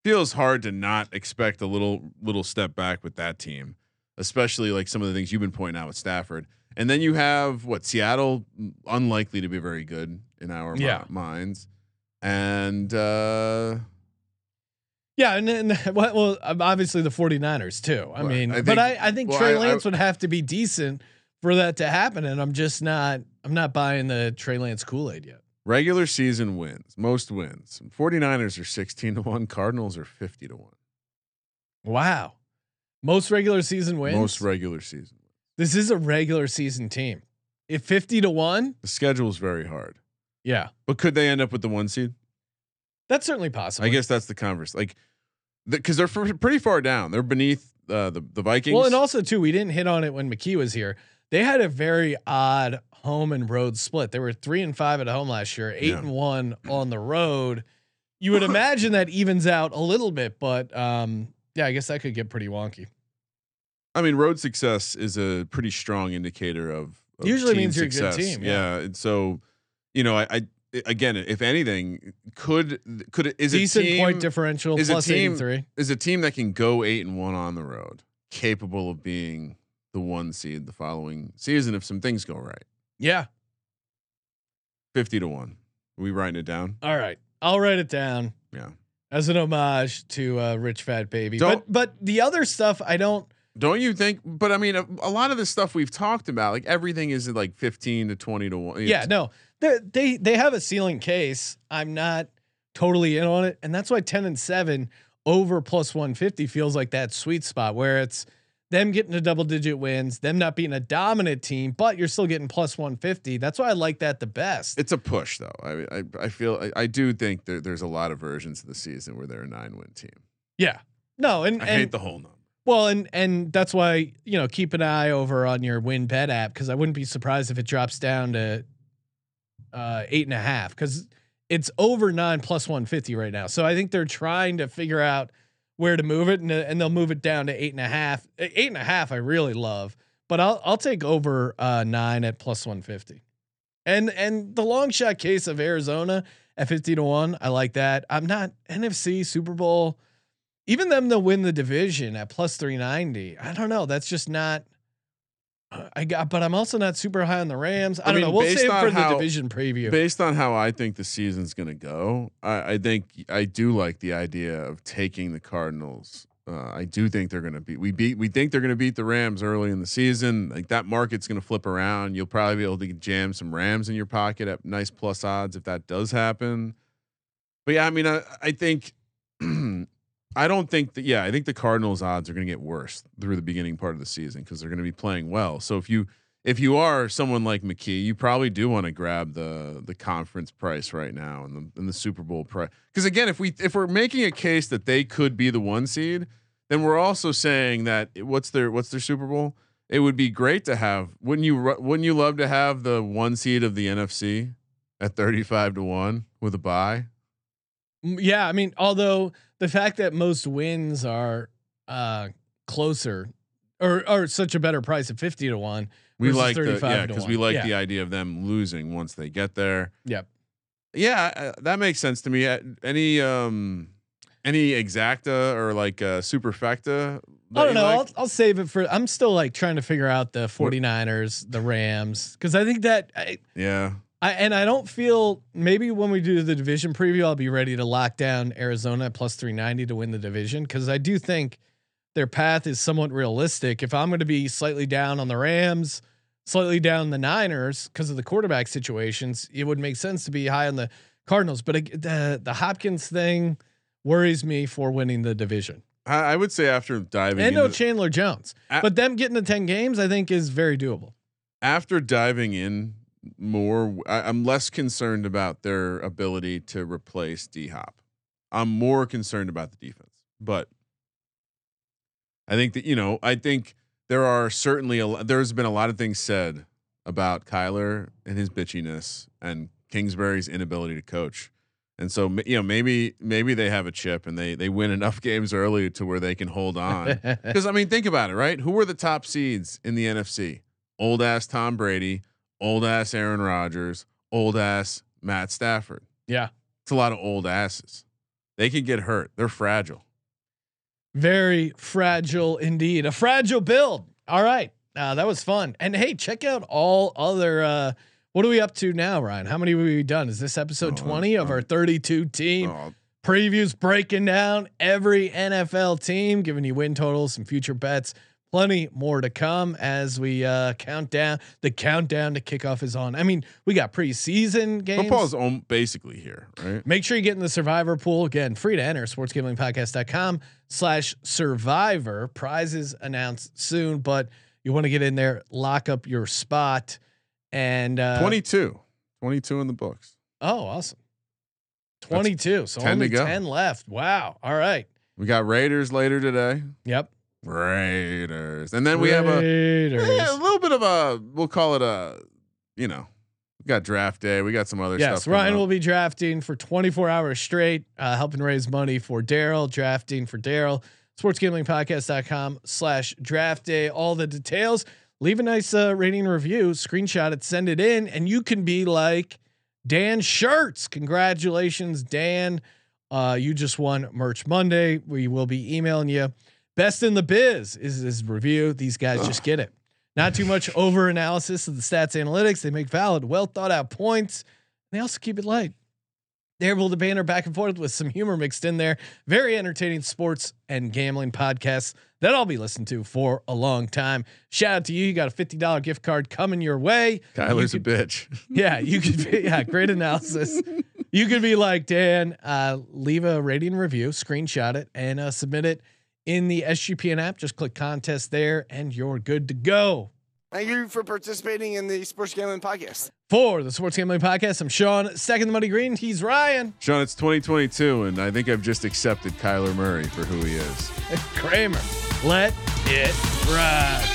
feels hard to not expect a little little step back with that team, especially like some of the things you've been pointing out with Stafford. And then you have what Seattle mm, unlikely to be very good in our mi- Yeah. minds. And uh Yeah, and then <laughs> well, obviously the 49ers too. I Well, mean, I but I, I think well, Trey I- I- Lance would have to be decent for that to happen, and I'm just not. I'm not buying the Trey Lance Kool Aid yet. Regular season wins, most wins. 49ers are 16 to 1, Cardinals are 50 to 1. Wow, most regular season wins. Most regular season. Wins. This is a regular season team. If 50 to one, The schedule is very hard. yeah, But could they end up with the one seed? that's certainly possible. I guess that's the converse. Like because they're f- pretty far down. They're beneath uh, the the Vikings. Well, and also too, we didn't hit on it when McKee was here. They had a very odd home and road split. They were three and five at home last year, eight Yeah. and one <clears throat> on the road. You would imagine that evens out a little bit, but um, yeah, I guess that could get pretty wonky. I mean, road success is a pretty strong indicator of, of Usually team means you're a good success. team, yeah. and so you know, I, I again, if anything, could could is Decent a team, point differential, is a plus team- 83. is a team that can go eight and one on the road, capable of being the one seed the following season if some things go right. Yeah. Fifty to one. Are we writing it down? All right. I'll write it down Yeah. as an homage to uh, Rich Fat Baby. Don't- But but the other stuff I don't Don't you think? But I mean, a, a lot of the stuff we've talked about, like everything is like fifteen to twenty to one. Yeah, no, they they they have a ceiling case. I'm not totally in on it, and that's why ten and seven over plus one fifty feels like that sweet spot where it's them getting to double digit wins, them not being a dominant team, but you're still getting plus 150. That's why I like that the best. It's a push though. I I, I feel I, I do think there, there's a lot of versions of the season where they're a nine win team. yeah. No, and, I and hate the whole number. well, and and that's why you know keep an eye over on your win bet app because I wouldn't be surprised if it drops down to uh, eight and a half because it's over nine plus 150 right now. So I think they're trying to figure out where to move it and, and they'll move it down to eight and a half. Eight and a half I really love, but I'll I'll take over uh, nine at plus 150. And and the long shot case of Arizona at 50 to 1, I like that. I'm not NFC Super Bowl even them to win the division at plus 390. I don't know. That's just not. I got, but I'm also not super high on the Rams. I, I don't mean, know. We'll save for the division preview. Based on how I think the season's going to go, I, I think I do like the idea of taking the Cardinals. Uh, I do think they're going to beat. We beat. We think they're going to beat the Rams early in the season. Like that market's going to flip around. You'll probably be able to jam some Rams in your pocket at nice plus odds if that does happen. But yeah, I mean, I, I think. <clears throat> I don't think that. Yeah, I think the Cardinals' odds are going to get worse through the beginning part of the season because they're going to be playing well. So if you if you are someone like McKee, you probably do want to grab the the conference price right now and the and the Super Bowl price. Because again, if we if we're making a case that they could be the one seed, then we're also saying that what's their what's their Super Bowl? It would be great to have. Wouldn't you Wouldn't you love to have the one seed of the NFC at thirty five to one with a? Mm, yeah, I mean, although the fact that most wins are uh closer or or such a better price at 50 to 1. We like the 35 yeah because we like Yeah. the idea of them losing once they get there. Yep. Yeah, uh, that makes sense to me. Uh, Any um any exacta or like uh superfecta? I don't know. I'll, I'll save it for I'm still like trying to figure out the 49ers, the Rams cuz I think that I, yeah. I and I don't feel maybe when we do the division preview, I'll be ready to lock down Arizona plus 390 to win the division because I do think their path is somewhat realistic. If I'm going to be slightly down on the Rams, slightly down the Niners because of the quarterback situations, it would make sense to be high on the Cardinals. But the the Hopkins thing worries me for winning the division. I, I would say after diving And no Chandler Jones, A- but them getting to 10 games, I think is very doable. after diving in more, I, I'm less concerned about their ability to replace D Hop. I'm more concerned about the defense, but I think that you know, I think there are certainly a, there's been a lot of things said about Kyler and his bitchiness and Kingsbury's inability to coach. And so you know maybe maybe they have a chip and they they win enough <laughs> games early to where they can hold on. <laughs> Because I mean, think about it, right? Who were the top seeds in the NFC? Old ass Tom Brady, old ass Aaron Rodgers, old ass Matt Stafford. yeah. It's a lot of old asses. They can get hurt. They're fragile. Very fragile indeed. A fragile build. All right. Uh, that was fun. And hey, check out all other. Uh, what are we up to now, Ryan? How many have we done? Is this episode Oh, 20 of our 32 team Oh, previews, breaking down every NFL team, giving you win totals, some future bets. Plenty more to come as we uh, count down. The countdown to kickoff is on. I mean, we got preseason games. football's on basically here, right? Make sure you get in the survivor pool. Again, free to enter sportsgamblingpodcast.com slash survivor. Prizes announced soon, but you want to get in there, lock up your spot. And uh 22. 22 in the books. Oh, awesome. 22. So 10 to only go. 10 left. Wow. All right. We got Raiders later today. Yep. Raiders. And then we have a, yeah, <laughs> a little bit of a we'll call it a you know, we got draft day. We got some other Yes, stuff. coming Ryan will be drafting for 24 hours straight, uh, helping raise money for Daryl, drafting for Daryl. Sportsgamblingpodcast.com slash draft day. All the details. Leave a nice uh, rating review, screenshot it, send it in, and you can be like Dan Shirts. Congratulations, Dan. Uh, you just won Merch Monday. We will be emailing you. Best in the biz is his review. These guys just get it. Not too much over analysis of the stats analytics. They make valid, well thought out points. They also keep it light. They're able to banter back and forth with some humor mixed in there. Very entertaining sports and gambling podcasts that I'll be listening to for a long time. Shout out to you. You got a $50 gift card coming your way. Kyler's You a bitch. <laughs> Yeah, you could be, yeah, great analysis. You could be like Dan, uh, leave a rating review, screenshot it, and uh, submit it in the SGPN app. Just click contest there, and you're good to go. Thank you for participating in the Sports Gambling Podcast. For the Sports Gambling Podcast, I'm Sean, second the money green. He's Ryan. Sean, it's 2022, and I think I've just accepted Kyler Murray for who he is. <laughs> Kramer. Let it ride.